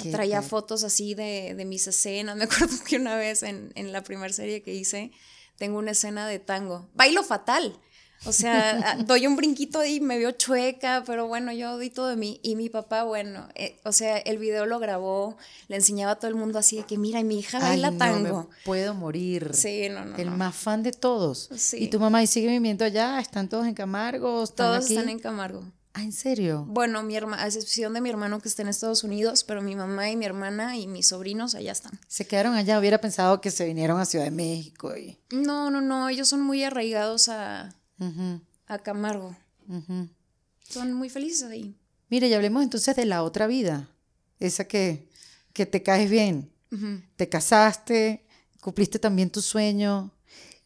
Qué Traía tal. fotos así de, de mis escenas. Me acuerdo que una vez en, en la primera serie que hice, tengo una escena de tango. Bailo fatal. O sea, doy un brinquito y me veo chueca, pero bueno, yo di todo de mí. Y mi papá, bueno, eh, o sea, el video lo grabó, le enseñaba a todo el mundo así de que, mira, mi hija Ay, baila no, tango. me puedo morir. Sí, no, no. El no. más fan de todos. Sí. ¿Y tu mamá y sigue viviendo allá? ¿Están todos en Camargo? ¿Están Todos aquí? están en Camargo. Ah, ¿en serio? Bueno, mi hermana, a excepción de mi hermano que está en Estados Unidos, pero mi mamá y mi hermana y mis sobrinos allá están. Se quedaron allá. Hubiera pensado que se vinieron a Ciudad de México. Y... No, no, no, ellos son muy arraigados a, Ujú, a Camargo. ujú. Son muy felices ahí. Mire, y hablemos entonces de la otra vida. Esa que, que te caes bien. Te casaste, cumpliste también tu sueño.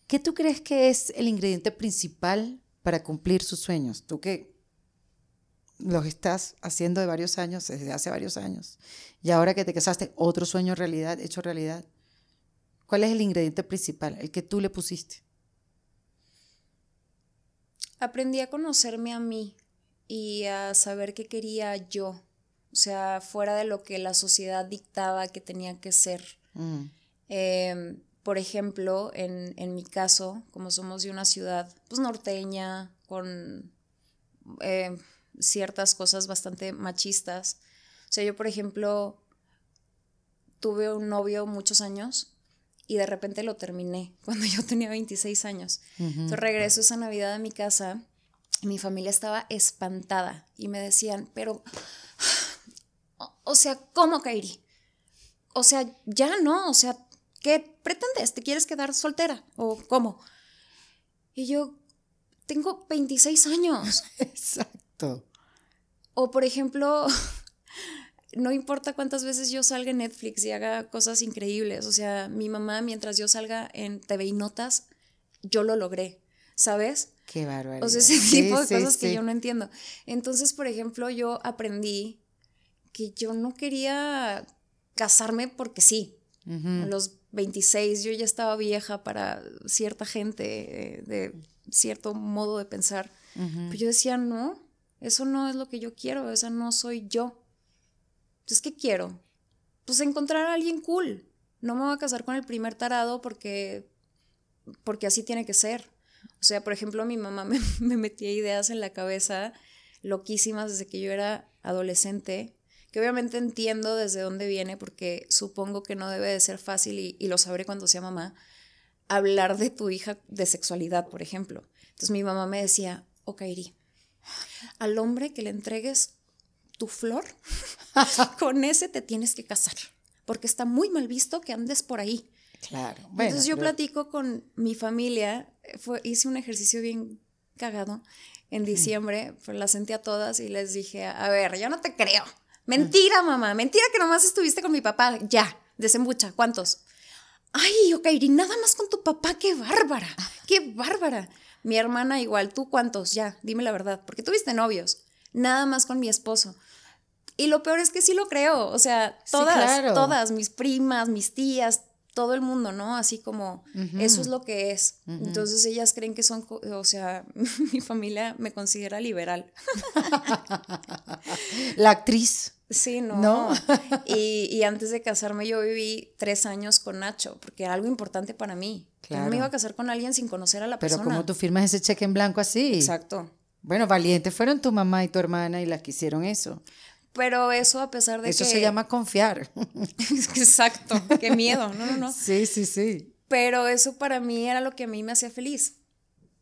¿Qué tú crees que es el ingrediente principal para cumplir sus sueños? Tú que los estás haciendo de varios años, desde hace varios años, y ahora que te casaste, otro sueño realidad, hecho realidad. ¿Cuál es el ingrediente principal, el que tú le pusiste? Aprendí a conocerme a mí y a saber qué quería yo, o sea, fuera de lo que la sociedad dictaba que tenía que ser. Mm. Em, por ejemplo, en, en, mi caso, como somos de una ciudad pues, norteña, con eh, ciertas cosas bastante machistas. O sea, yo, por ejemplo, tuve un novio muchos años y de repente lo terminé cuando yo tenía 26 años. Entonces regreso esa Navidad a mi casa y mi familia estaba espantada y me decían, pero, o sea, ¿cómo, Kairi? O sea, ya no, o sea, ¿qué pretendes? ¿Te quieres quedar soltera? ¿O cómo? Y yo, tengo 26 años. Exacto. O por ejemplo, no importa cuántas veces yo salga en Netflix y haga cosas increíbles. O sea, mi mamá, mientras yo salga en TV y Notas, yo lo logré, ¿sabes? Qué bárbaro. O sea, ese tipo de cosas que yo no entiendo. Entonces, por ejemplo, yo aprendí que yo no quería casarme porque sí. A los 26 yo ya estaba vieja para cierta gente eh, de cierto modo de pensar. Pero yo decía, no, eso no es lo que yo quiero, esa no soy yo. Entonces, ¿qué quiero? Pues encontrar a alguien cool. No me voy a casar con el primer tarado porque, porque así tiene que ser. O sea, por ejemplo, mi mamá me, me metía ideas en la cabeza loquísimas desde que yo era adolescente, que obviamente entiendo desde dónde viene porque supongo que no debe de ser fácil y, y lo sabré cuando sea mamá, hablar de tu hija de sexualidad, por ejemplo. Entonces mi mamá me decía, ok, Iri, al hombre que le entregues tu flor, con ese te tienes que casar, porque está muy mal visto que andes por ahí. Claro. Entonces yo platico con mi familia, fue, hice un ejercicio bien cagado en diciembre, pues las senté a todas y les dije, a ver, yo no te creo. Mentira, mamá, mentira que nomás estuviste con mi papá. Ya, desembucha, ¿cuántos? Ay, Okairi, nada más con tu papá, qué bárbara, qué bárbara. Mi hermana igual, ¿tú cuántos? Ya, dime la verdad, porque tuviste novios, nada más con mi esposo. Y lo peor es que sí lo creo, o sea, todas, todas, mis primas, mis tías, todo el mundo, ¿no? Así como eso es lo que es. Entonces ellas creen que son, o sea, mi familia me considera liberal. La actriz. Sí, no. Y, antes de casarme yo viví tres años con Nacho, porque era algo importante para mí. Claro. no me iba a casar con alguien sin conocer a la persona. Pero ¿cómo tú firmas ese cheque en blanco así? Exacto. Bueno, valientes fueron tu mamá y tu hermana y las que hicieron eso. Pero eso a pesar de eso que... Eso se llama confiar. Exacto, qué miedo, no, no, no. Sí, sí, sí. Pero eso para mí era lo que a mí me hacía feliz.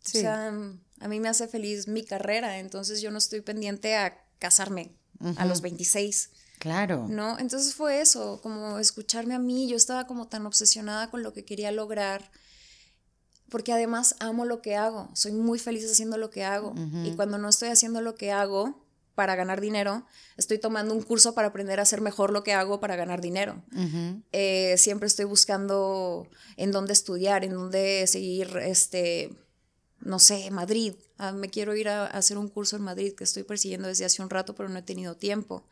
Sí. O sea, a mí me hace feliz mi carrera, entonces yo no estoy pendiente a casarme a los 26. Claro. ¿No? Entonces fue eso, como escucharme a mí, yo estaba como tan obsesionada con lo que quería lograr, porque además amo lo que hago, soy muy feliz haciendo lo que hago, y cuando no estoy haciendo lo que hago, para ganar dinero, estoy tomando un curso para aprender a hacer mejor lo que hago para ganar dinero. Eh, siempre estoy buscando en dónde estudiar, en dónde seguir, este, no sé, Madrid. Ah, me quiero ir a, hacer un curso en Madrid que estoy persiguiendo desde hace un rato, pero no he tenido tiempo.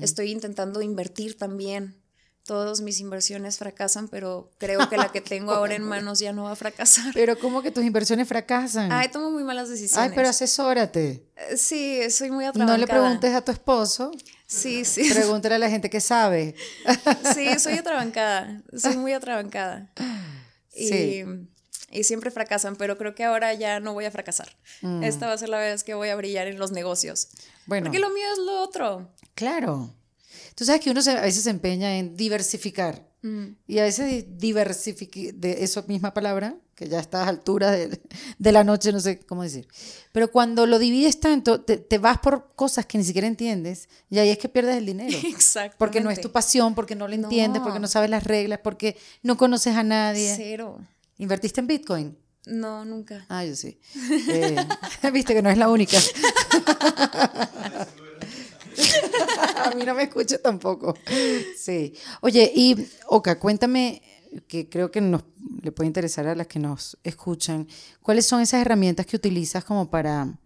Estoy intentando invertir también todas mis inversiones fracasan, pero creo que la que tengo ahora en manos ya no va a fracasar. Pero ¿cómo que tus inversiones fracasan? Ay, tomo muy malas decisiones. Ay, pero asesórate. Eh, sí, soy muy atrabancada. No le preguntes a tu esposo. Sí, sí. Pregúntale a la gente que sabe. Sí, soy atrabancada. Soy muy atrabancada. Y, sí. y siempre fracasan, pero creo que ahora ya no voy a fracasar. Mm. Esta va a ser la vez que voy a brillar en los negocios. Bueno. Porque lo mío es lo otro. Claro. Tú sabes que uno a veces se empeña en diversificar. Y a veces diversificar, de esa misma palabra, que ya está a altura de, de, la noche, no sé cómo decir. Pero cuando lo divides tanto, te, te, vas por cosas que ni siquiera entiendes y ahí es que pierdes el dinero. Exacto. Porque no es tu pasión, porque no lo entiendes, porque no sabes las reglas, porque no conoces a nadie. Cero. ¿Invertiste en Bitcoin? No, nunca. Ah, yo sí. Eh, Viste que no es la única. a mí no me escucha tampoco. Sí. Oye, y Oka, cuéntame, que creo que nos le puede interesar a las que nos escuchan, ¿cuáles son esas herramientas que utilizas como para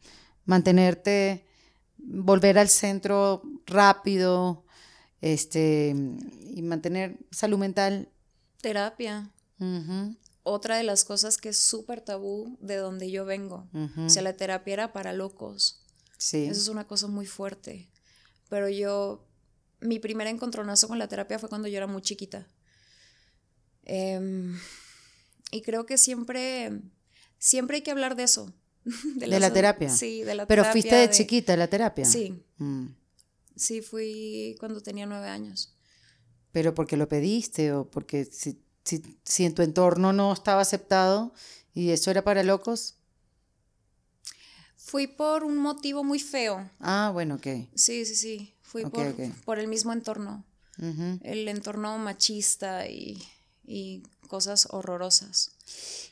mantenerte volver al centro rápido, este, y mantener salud mental. Terapia. Otra de las cosas que es súper tabú de donde yo vengo. O sea, la terapia era para locos. Sí. Eso es una cosa muy fuerte. Pero yo, mi primer encontronazo con la terapia fue cuando yo era muy chiquita. Em, y creo que siempre, siempre hay que hablar de eso. ¿De la terapia? Sí, de la Pero terapia. fuiste de chiquita a la terapia. Sí, Mm. sí, fui cuando tenía nueve años. Pero porque lo pediste o porque si, si, si en tu entorno no estaba aceptado y eso era para locos. Fui por un motivo muy feo. Ah, bueno, ok. Sí, sí, sí. Fui por, por el mismo entorno. El entorno machista y, y cosas horrorosas.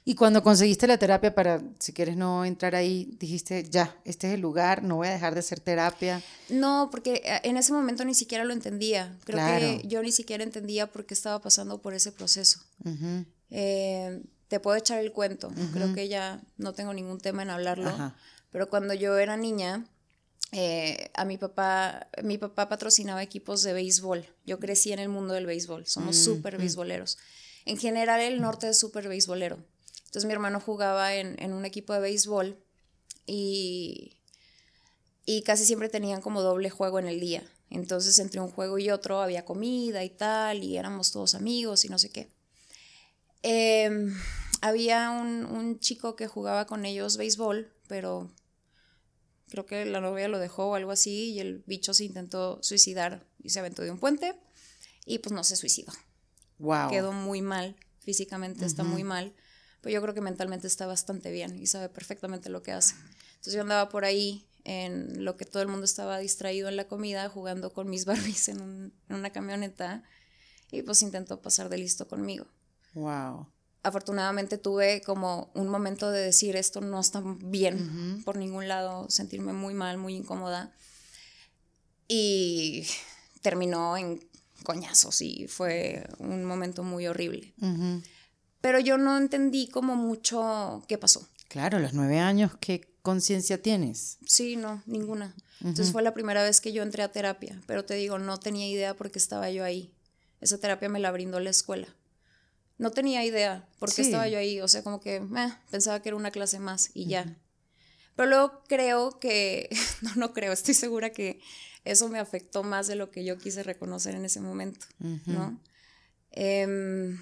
Y cuando conseguiste la terapia para, si quieres no entrar ahí, dijiste, ya, este es el lugar, no voy a dejar de hacer terapia. No, porque eh, en ese momento ni siquiera lo entendía. Creo Claro. que yo ni siquiera entendía por qué estaba pasando por ese proceso. Eh, te puedo echar el cuento. Creo que ya no tengo ningún tema en hablarlo. Ajá. Pero cuando yo era niña, eh, a mi papá, mi papá patrocinaba equipos de béisbol. Yo crecí en el mundo del béisbol. Mm, Somos súper beisboleros. En general, el norte es súper beisbolero. Entonces, mi hermano jugaba en, en un equipo de béisbol y, y casi siempre tenían como doble juego en el día. Entonces, entre un juego y otro había comida y tal, y éramos todos amigos y no sé qué. Em, había un, un chico que jugaba con ellos béisbol, pero creo que la novia lo dejó o algo así, y el bicho se intentó suicidar y se aventó de un puente, y pues no se suicidó. Wow. Quedó muy mal, físicamente está muy mal, pero yo creo que mentalmente está bastante bien y sabe perfectamente lo que hace. Entonces yo andaba por ahí en lo que todo el mundo estaba distraído en la comida, jugando con mis Barbies en, un- en una camioneta, y pues intentó pasar de listo conmigo Wow. Afortunadamente tuve como un momento de decir esto no está bien por ningún lado, sentirme muy mal, muy incómoda. Y terminó en coñazos y fue un momento muy horrible. Pero yo no entendí como mucho qué pasó. Claro, los nueve años, ¿qué conciencia tienes? Sí, no, ninguna. Entonces fue la primera vez que yo entré a terapia, pero te digo, no tenía idea porque estaba yo ahí. Esa terapia me la brindó la escuela. No tenía idea por qué Sí. estaba yo ahí, o sea, como que eh, pensaba que era una clase más y ya. Pero luego creo que, no, no creo, estoy segura que eso me afectó más de lo que yo quise reconocer en ese momento, ¿no? Em,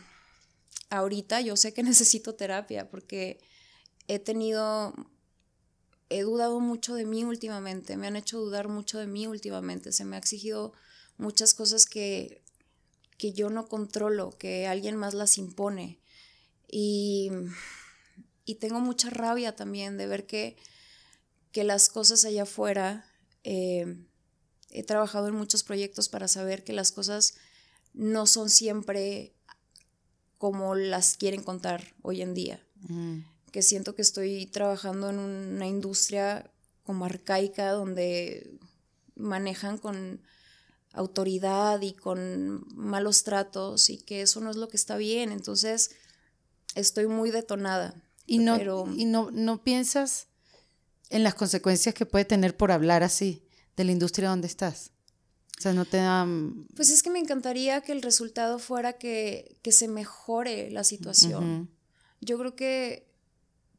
ahorita yo sé que necesito terapia porque he tenido he dudado mucho de mí últimamente, me han hecho dudar mucho de mí últimamente, se me ha exigido muchas cosas que, que yo no controlo, que alguien más las impone. Y, y tengo mucha rabia también de ver que, que las cosas allá afuera, eh, he trabajado en muchos proyectos para saber que las cosas no son siempre como las quieren contar hoy en día que siento que estoy trabajando en una industria como arcaica donde manejan con autoridad y con malos tratos y que eso no es lo que está bien. Entonces, estoy muy detonada. Y no, pero y no, no piensas en las consecuencias que puede tener por hablar así de la industria donde estás. O sea, no te dan... pues es que me encantaría que el resultado fuera que, que se mejore la situación. Yo creo que,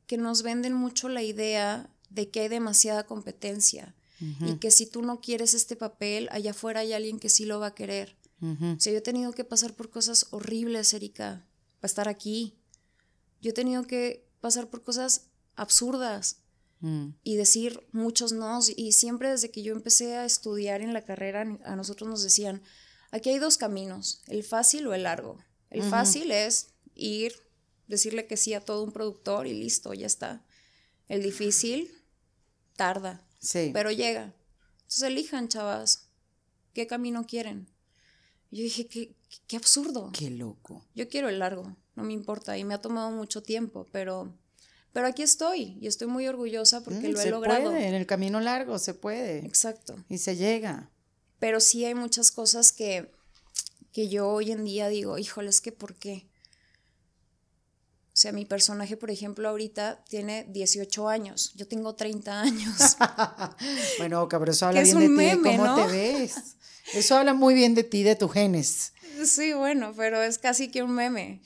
que nos venden mucho la idea de que hay demasiada competencia y que si tú no quieres este papel, allá afuera hay alguien que sí lo va a querer. O sea, yo he tenido que pasar por cosas horribles, Erika, para estar aquí. Yo he tenido que pasar por cosas absurdas Mm. y decir muchos no. Y siempre desde que yo empecé a estudiar en la carrera, a nosotros nos decían, aquí hay dos caminos, el fácil o el largo. El fácil es ir, decirle que sí a todo un productor y listo, ya está. El difícil tarda, Sí. pero llega. Entonces elijan, chavas, qué camino quieren. Yo dije, qué, qué absurdo. Qué loco. Yo quiero el largo, no me importa, y me ha tomado mucho tiempo, pero, pero aquí estoy y estoy muy orgullosa porque Mm, lo he se logrado. puede, en el camino largo se puede. Exacto. Y se llega. Pero sí hay muchas cosas que, que yo hoy en día digo, híjole, es que ¿por qué? O sea, mi personaje, por ejemplo, ahorita tiene 18 años. Yo tengo 30 años. bueno, pero eso habla bien de ti, cómo ¿no? te ves. Eso habla muy bien de ti, de tus genes. sí, bueno, pero es casi que un meme.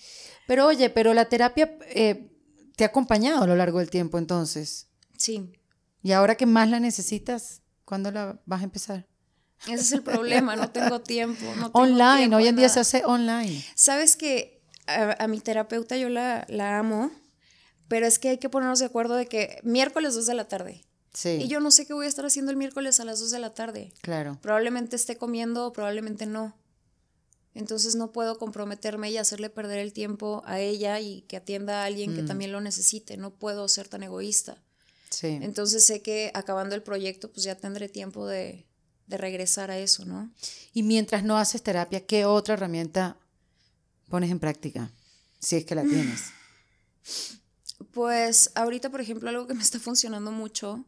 Pero oye, pero la terapia eh, te ha acompañado a lo largo del tiempo entonces. Sí, Y ahora que más la necesitas, ¿cuándo la vas a empezar? ese es el problema. No tengo tiempo. no tengo Online, tiempo, hoy en día se hace online. Sabes que a, a mi terapeuta yo la, la amo, pero es que hay que ponernos de acuerdo de que miércoles 2 de la tarde. Sí, Y yo no sé qué voy a estar haciendo el miércoles a las 2 de la tarde. claro. Probablemente esté comiendo o probablemente no. Entonces no puedo comprometerme y hacerle perder el tiempo a ella y que atienda a alguien Mm. que también lo necesite. No puedo ser tan egoísta. Sí. Entonces sé que acabando el proyecto pues ya tendré tiempo de, de regresar a eso, ¿no? Y mientras no haces terapia, ¿qué otra herramienta pones en práctica? Si es que la tienes. Pues ahorita, por ejemplo, algo que me está funcionando mucho,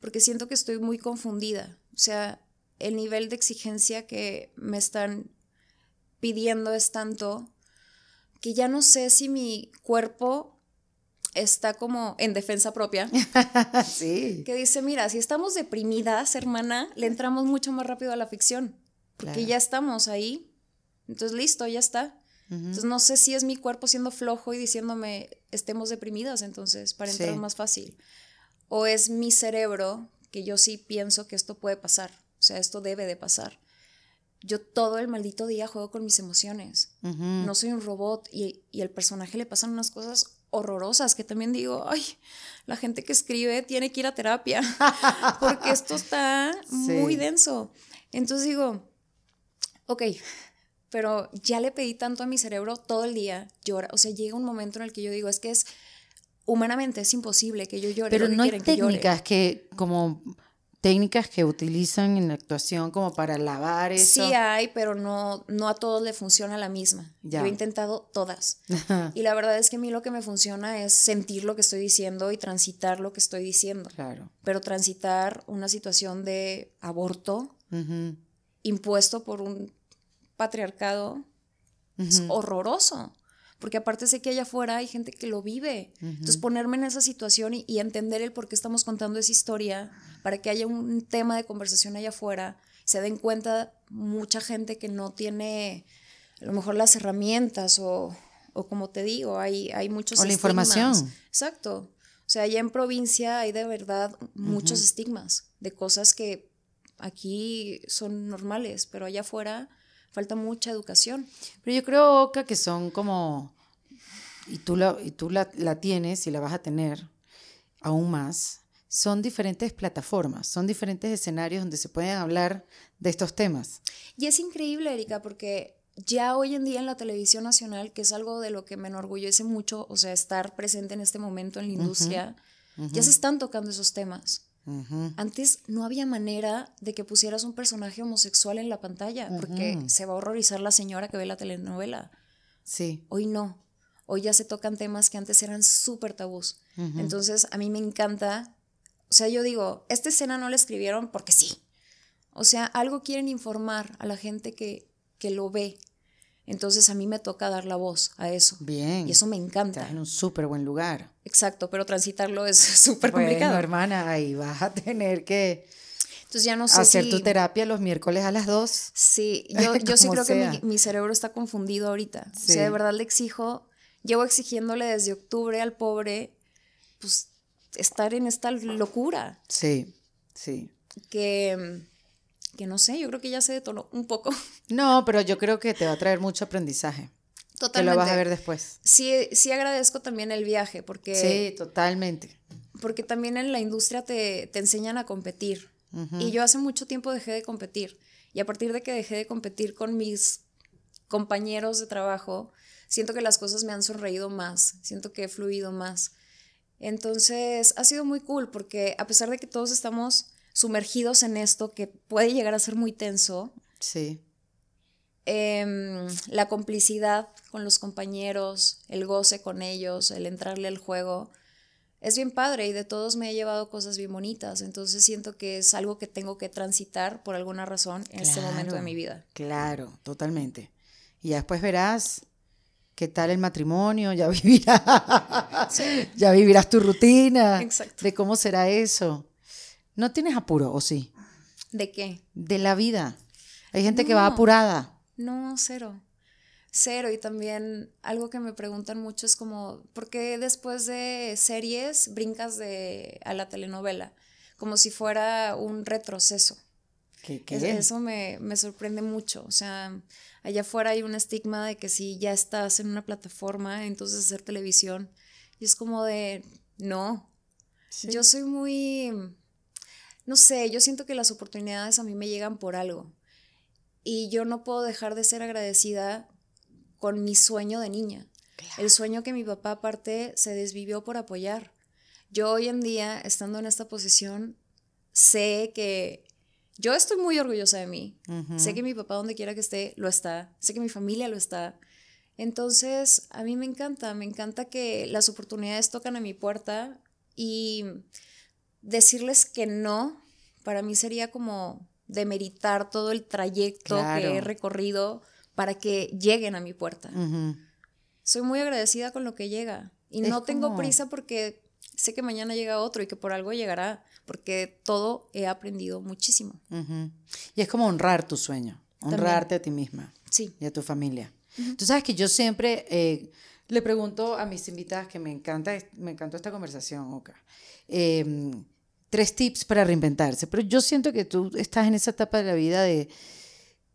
porque siento que estoy muy confundida. O sea, el nivel de exigencia que me están pidiendo es tanto que ya no sé si mi cuerpo está como en defensa propia, sí. que dice, mira, si estamos deprimidas, hermana, le entramos mucho más rápido a la ficción, porque Claro. ya estamos ahí. Entonces, listo, ya está. Entonces no sé si es mi cuerpo siendo flojo y diciéndome estemos deprimidas entonces para entrar Sí. más fácil. O es mi cerebro que yo sí pienso que esto puede pasar. O sea, esto debe de pasar. Yo todo el maldito día juego con mis emociones. No soy un robot y, y al personaje le pasan unas cosas horrorosas que también digo, ay, la gente que escribe tiene que ir a terapia porque esto está muy denso. Entonces digo, ok, pero ya le pedí tanto a mi cerebro todo el día, llora, o sea, llega un momento en el que yo digo, es que es humanamente es imposible que yo llore. Pero no hay quieren que llore". técnicas que, como técnicas que utilizan en la actuación como para lavar eso. Sí hay, pero no, no a todos le funciona la misma. Ya. Yo he intentado todas. y la verdad es que a mí lo que me funciona es sentir lo que estoy diciendo y transitar lo que estoy diciendo. Claro. Pero transitar una situación de aborto impuesto por un patriarcado es horroroso. Porque aparte sé que allá afuera hay gente que lo vive. Entonces ponerme en esa situación y, y entender el por qué estamos contando esa historia, para que haya un tema de conversación allá afuera, se den cuenta mucha gente que no tiene a lo mejor las herramientas o, o como te digo, hay, hay muchos O la estigmas. información. Exacto. O sea, allá en provincia hay de verdad muchos estigmas de cosas que aquí son normales, pero allá afuera falta mucha educación. Pero yo creo, Oka, que son como, y tú, la, y tú la, la tienes y la vas a tener aún más, son diferentes plataformas, son diferentes escenarios donde se pueden hablar de estos temas. Y es increíble, Erika, porque ya hoy en día en la televisión nacional, que es algo de lo que me enorgullece mucho, o sea, estar presente en este momento en la industria, ya se están tocando esos temas. Antes no había manera de que pusieras un personaje homosexual en la pantalla, porque se va a horrorizar la señora que ve la telenovela. Sí, Hoy no. Hoy ya se tocan temas que antes eran súper tabús. Entonces, a mí me encanta. O sea, yo digo, esta escena no la escribieron porque sí. O sea, algo quieren informar a la gente que, que lo ve. Entonces, a mí me toca dar la voz a eso. bien. Y eso me encanta. Estás en un súper buen lugar. Exacto, pero transitarlo es súper Bueno, complicado. hermana, ahí vas a tener que Entonces, ya no sé hacer si... tu terapia los miércoles a las 2. Sí, yo, yo sí creo que mi, mi cerebro está confundido ahorita. O Sí. sea, de verdad le exijo, llevo exigiéndole desde octubre al pobre, pues estar en esta locura Sí, sí. que, que no sé, yo creo que ya se detonó un poco. No, pero yo creo que te va a traer mucho aprendizaje. Que Totalmente. lo vas a ver después. Sí, sí agradezco también el viaje, porque, Sí, totalmente. porque también en la industria te, te enseñan a competir. Y yo hace mucho tiempo dejé de competir. Y a partir de que dejé de competir con mis compañeros de trabajo, siento que las cosas me han sonreído más, siento que he fluido más. Entonces, ha sido muy cool porque a pesar de que todos estamos sumergidos en esto que puede llegar a ser muy tenso, Sí. em, la complicidad con los compañeros, el goce con ellos, el entrarle al juego, es bien padre y de todos me he llevado cosas bien bonitas. Entonces siento que es algo que tengo que transitar por alguna razón en este momento de Claro, mi vida. Claro, totalmente. Y ya después verás ¿Qué tal el matrimonio? Ya vivirás, ya vivirás tu rutina. Exacto. De cómo será eso. ¿No tienes apuro o sí? ¿De qué? De la vida. Hay gente que va apurada. No, cero. Cero. Y también algo que me preguntan mucho es como, ¿por qué después de series brincas de, a la telenovela? Como si fuera un retroceso. ¿Qué, qué Es- es? Eso me, me sorprende mucho. O sea, allá afuera hay un estigma de que si ya estás en una plataforma, entonces hacer televisión. Y es como de, no. Yo soy muy, no sé, yo siento que las oportunidades a mí me llegan por algo. Y yo no puedo dejar de ser agradecida con mi sueño de niña. El sueño que mi papá aparte se desvivió por apoyar. Yo hoy en día, estando en esta posición, sé que yo estoy muy orgullosa de mí. Sé que mi papá donde quiera que esté, lo está. Sé que mi familia lo está. Entonces, a mí me encanta, me encanta que las oportunidades tocan a mi puerta y decirles que no, para mí sería como demeritar todo el trayecto Claro. que he recorrido para que lleguen a mi puerta. Soy muy agradecida con lo que llega y Es no tengo como- prisa porque sé que mañana llega otro y que por algo llegará, porque todo he aprendido muchísimo. Y es como honrar tu sueño, honrarte a ti misma Sí. y a tu familia. Tú sabes que yo siempre eh, le pregunto a mis invitadas que me encanta, me encantó esta conversación, Oka. eh, tres tips para reinventarse, pero yo siento que tú estás en esa etapa de la vida de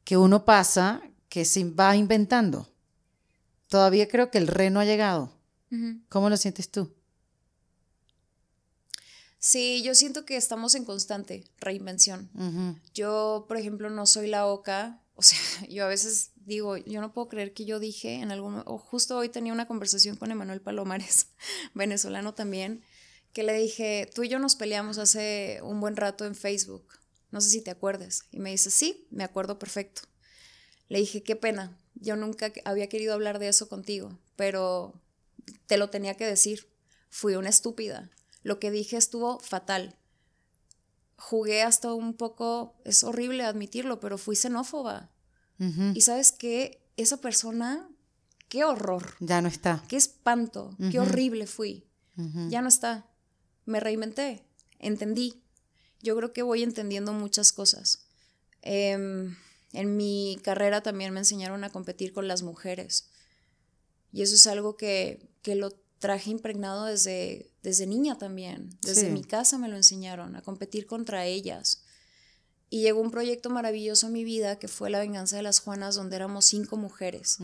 que uno pasa, que se va inventando. Todavía creo que el re no ha llegado. ¿Cómo lo sientes tú? Sí, yo siento que estamos en constante reinvención. Yo, por ejemplo, no soy la oca. O sea, yo a veces digo, yo no puedo creer que yo dije en algún... O justo hoy tenía una conversación con Emanuel Palomares, venezolano también, que le dije, tú y yo nos peleamos hace un buen rato en Facebook. No sé si te acuerdas. Y me dice, sí, me acuerdo perfecto. Le dije, qué pena. Yo nunca había querido hablar de eso contigo, pero te lo tenía que decir. Fui una estúpida. Lo que dije estuvo fatal jugué hasta un poco, es horrible admitirlo, pero fui xenófoba. Y sabes qué, esa persona, qué horror, Ya no está. qué espanto, qué horrible fui. Ya no está. Me reinventé, entendí. Yo creo que voy entendiendo muchas cosas. Em, en mi carrera también me enseñaron a competir con las mujeres. Y eso es algo que, que lo traje impregnado desde, desde niña también. Desde Sí. mi casa me lo enseñaron, a competir contra ellas. Y llegó un proyecto maravilloso en mi vida que fue La venganza de las Juanas, donde éramos cinco mujeres.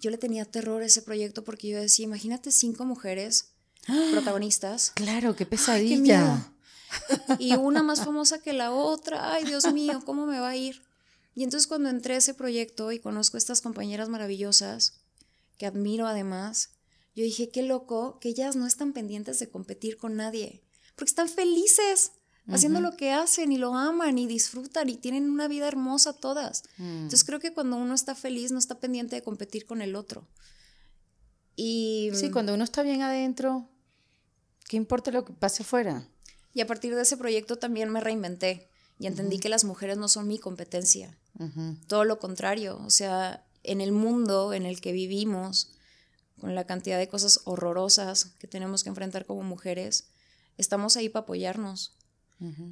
Yo le tenía terror a ese proyecto porque yo decía, imagínate cinco mujeres protagonistas. Claro, qué Ay, qué pesadilla. Y una más famosa que la otra. Ay, Dios mío, ¿cómo me va a ir? Y entonces cuando entré a ese proyecto y conozco a estas compañeras maravillosas, que admiro además, yo dije, qué loco que ellas no están pendientes de competir con nadie, porque están felices haciendo lo que hacen y lo aman y disfrutan y tienen una vida hermosa todas. Entonces creo que cuando uno está feliz no está pendiente de competir con el otro. Y, Sí, cuando uno está bien adentro, ¿qué importa lo que pase afuera? y a partir de ese proyecto también me reinventé y entendí que las mujeres no son mi competencia. Todo lo contrario, o sea, en el mundo en el que vivimos, con la cantidad de cosas horrorosas que tenemos que enfrentar como mujeres, estamos ahí para apoyarnos.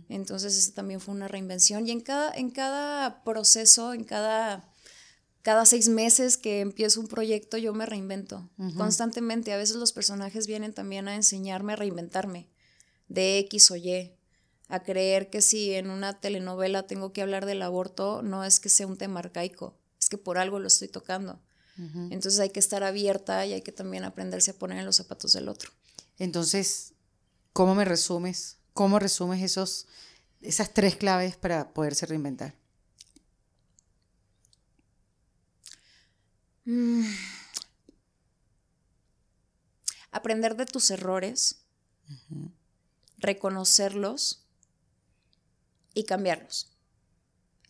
Entonces, eso también fue una reinvención. Y en cada, en cada proceso, en cada, cada seis meses que empiezo un proyecto, yo me reinvento constantemente. A veces los personajes vienen también a enseñarme a reinventarme de X o Y, a creer que si en una telenovela tengo que hablar del aborto, no es que sea un tema arcaico, es que por algo lo estoy tocando. Entonces hay que estar abierta y hay que también aprenderse a poner en los zapatos del otro. Entonces, ¿cómo me resumes? ¿Cómo resumes esos, esas tres claves para poderse reinventar? Aprender de tus errores, reconocerlos y cambiarlos.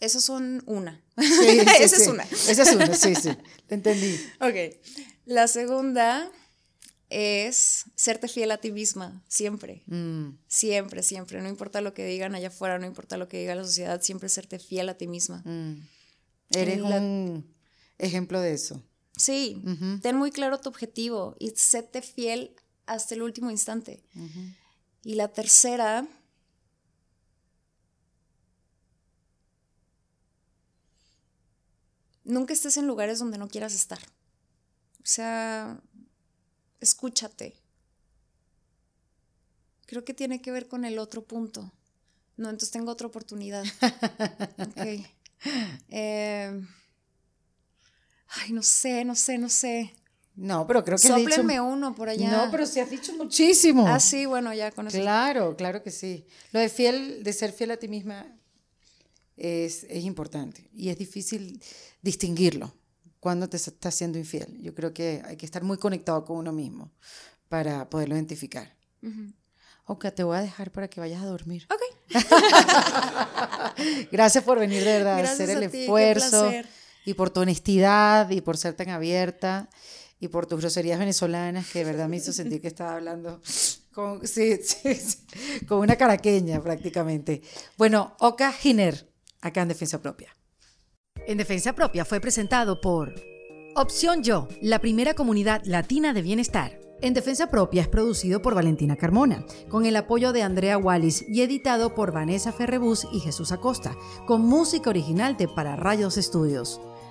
Esas son una. Sí, sí, Esa es una. Esa es una, sí, sí. Te entendí. Ok. La segunda es serte fiel a ti misma, siempre. Mm, Siempre, siempre. No importa lo que digan allá afuera, no importa lo que diga la sociedad, siempre serte fiel a ti misma. mm. Eres La- un ejemplo de eso. Sí, ten muy claro tu objetivo y séte fiel hasta el último instante. Y la tercera, nunca estés en lugares donde no quieras estar. O sea, escúchate. Creo que tiene que ver con el otro punto. No, entonces tengo otra oportunidad. ok. Eh, ay, no sé, no sé, no sé. No, pero creo que has dicho- Sóplenme uno por allá. No, pero sí has dicho muchísimo. Ah, sí, bueno, ya con eso. Claro, claro que sí. Lo de fiel, de ser fiel a ti misma es, es importante y es difícil distinguirlo cuando te estás siendo infiel. Yo creo que hay que estar muy conectado con uno mismo para poderlo identificar. Ok, te voy a dejar para que vayas a dormir. Ok. Gracias por venir de verdad, Gracias hacer el a ti, qué esfuerzo placer. Y por tu honestidad y por ser tan abierta y por tus groserías venezolanas que de verdad me hizo sentir que estaba hablando con, sí, sí, sí, con una caraqueña prácticamente. Bueno, Oka Giner, acá en Defensa Propia. En Defensa Propia fue presentado por Opción Yo, la primera comunidad latina de bienestar. En Defensa Propia es producido por Valentina Carmona, con el apoyo de Andrea Wallis y editado por Vanessa Ferrebus y Jesús Acosta, con música original de Para Rayos Estudios.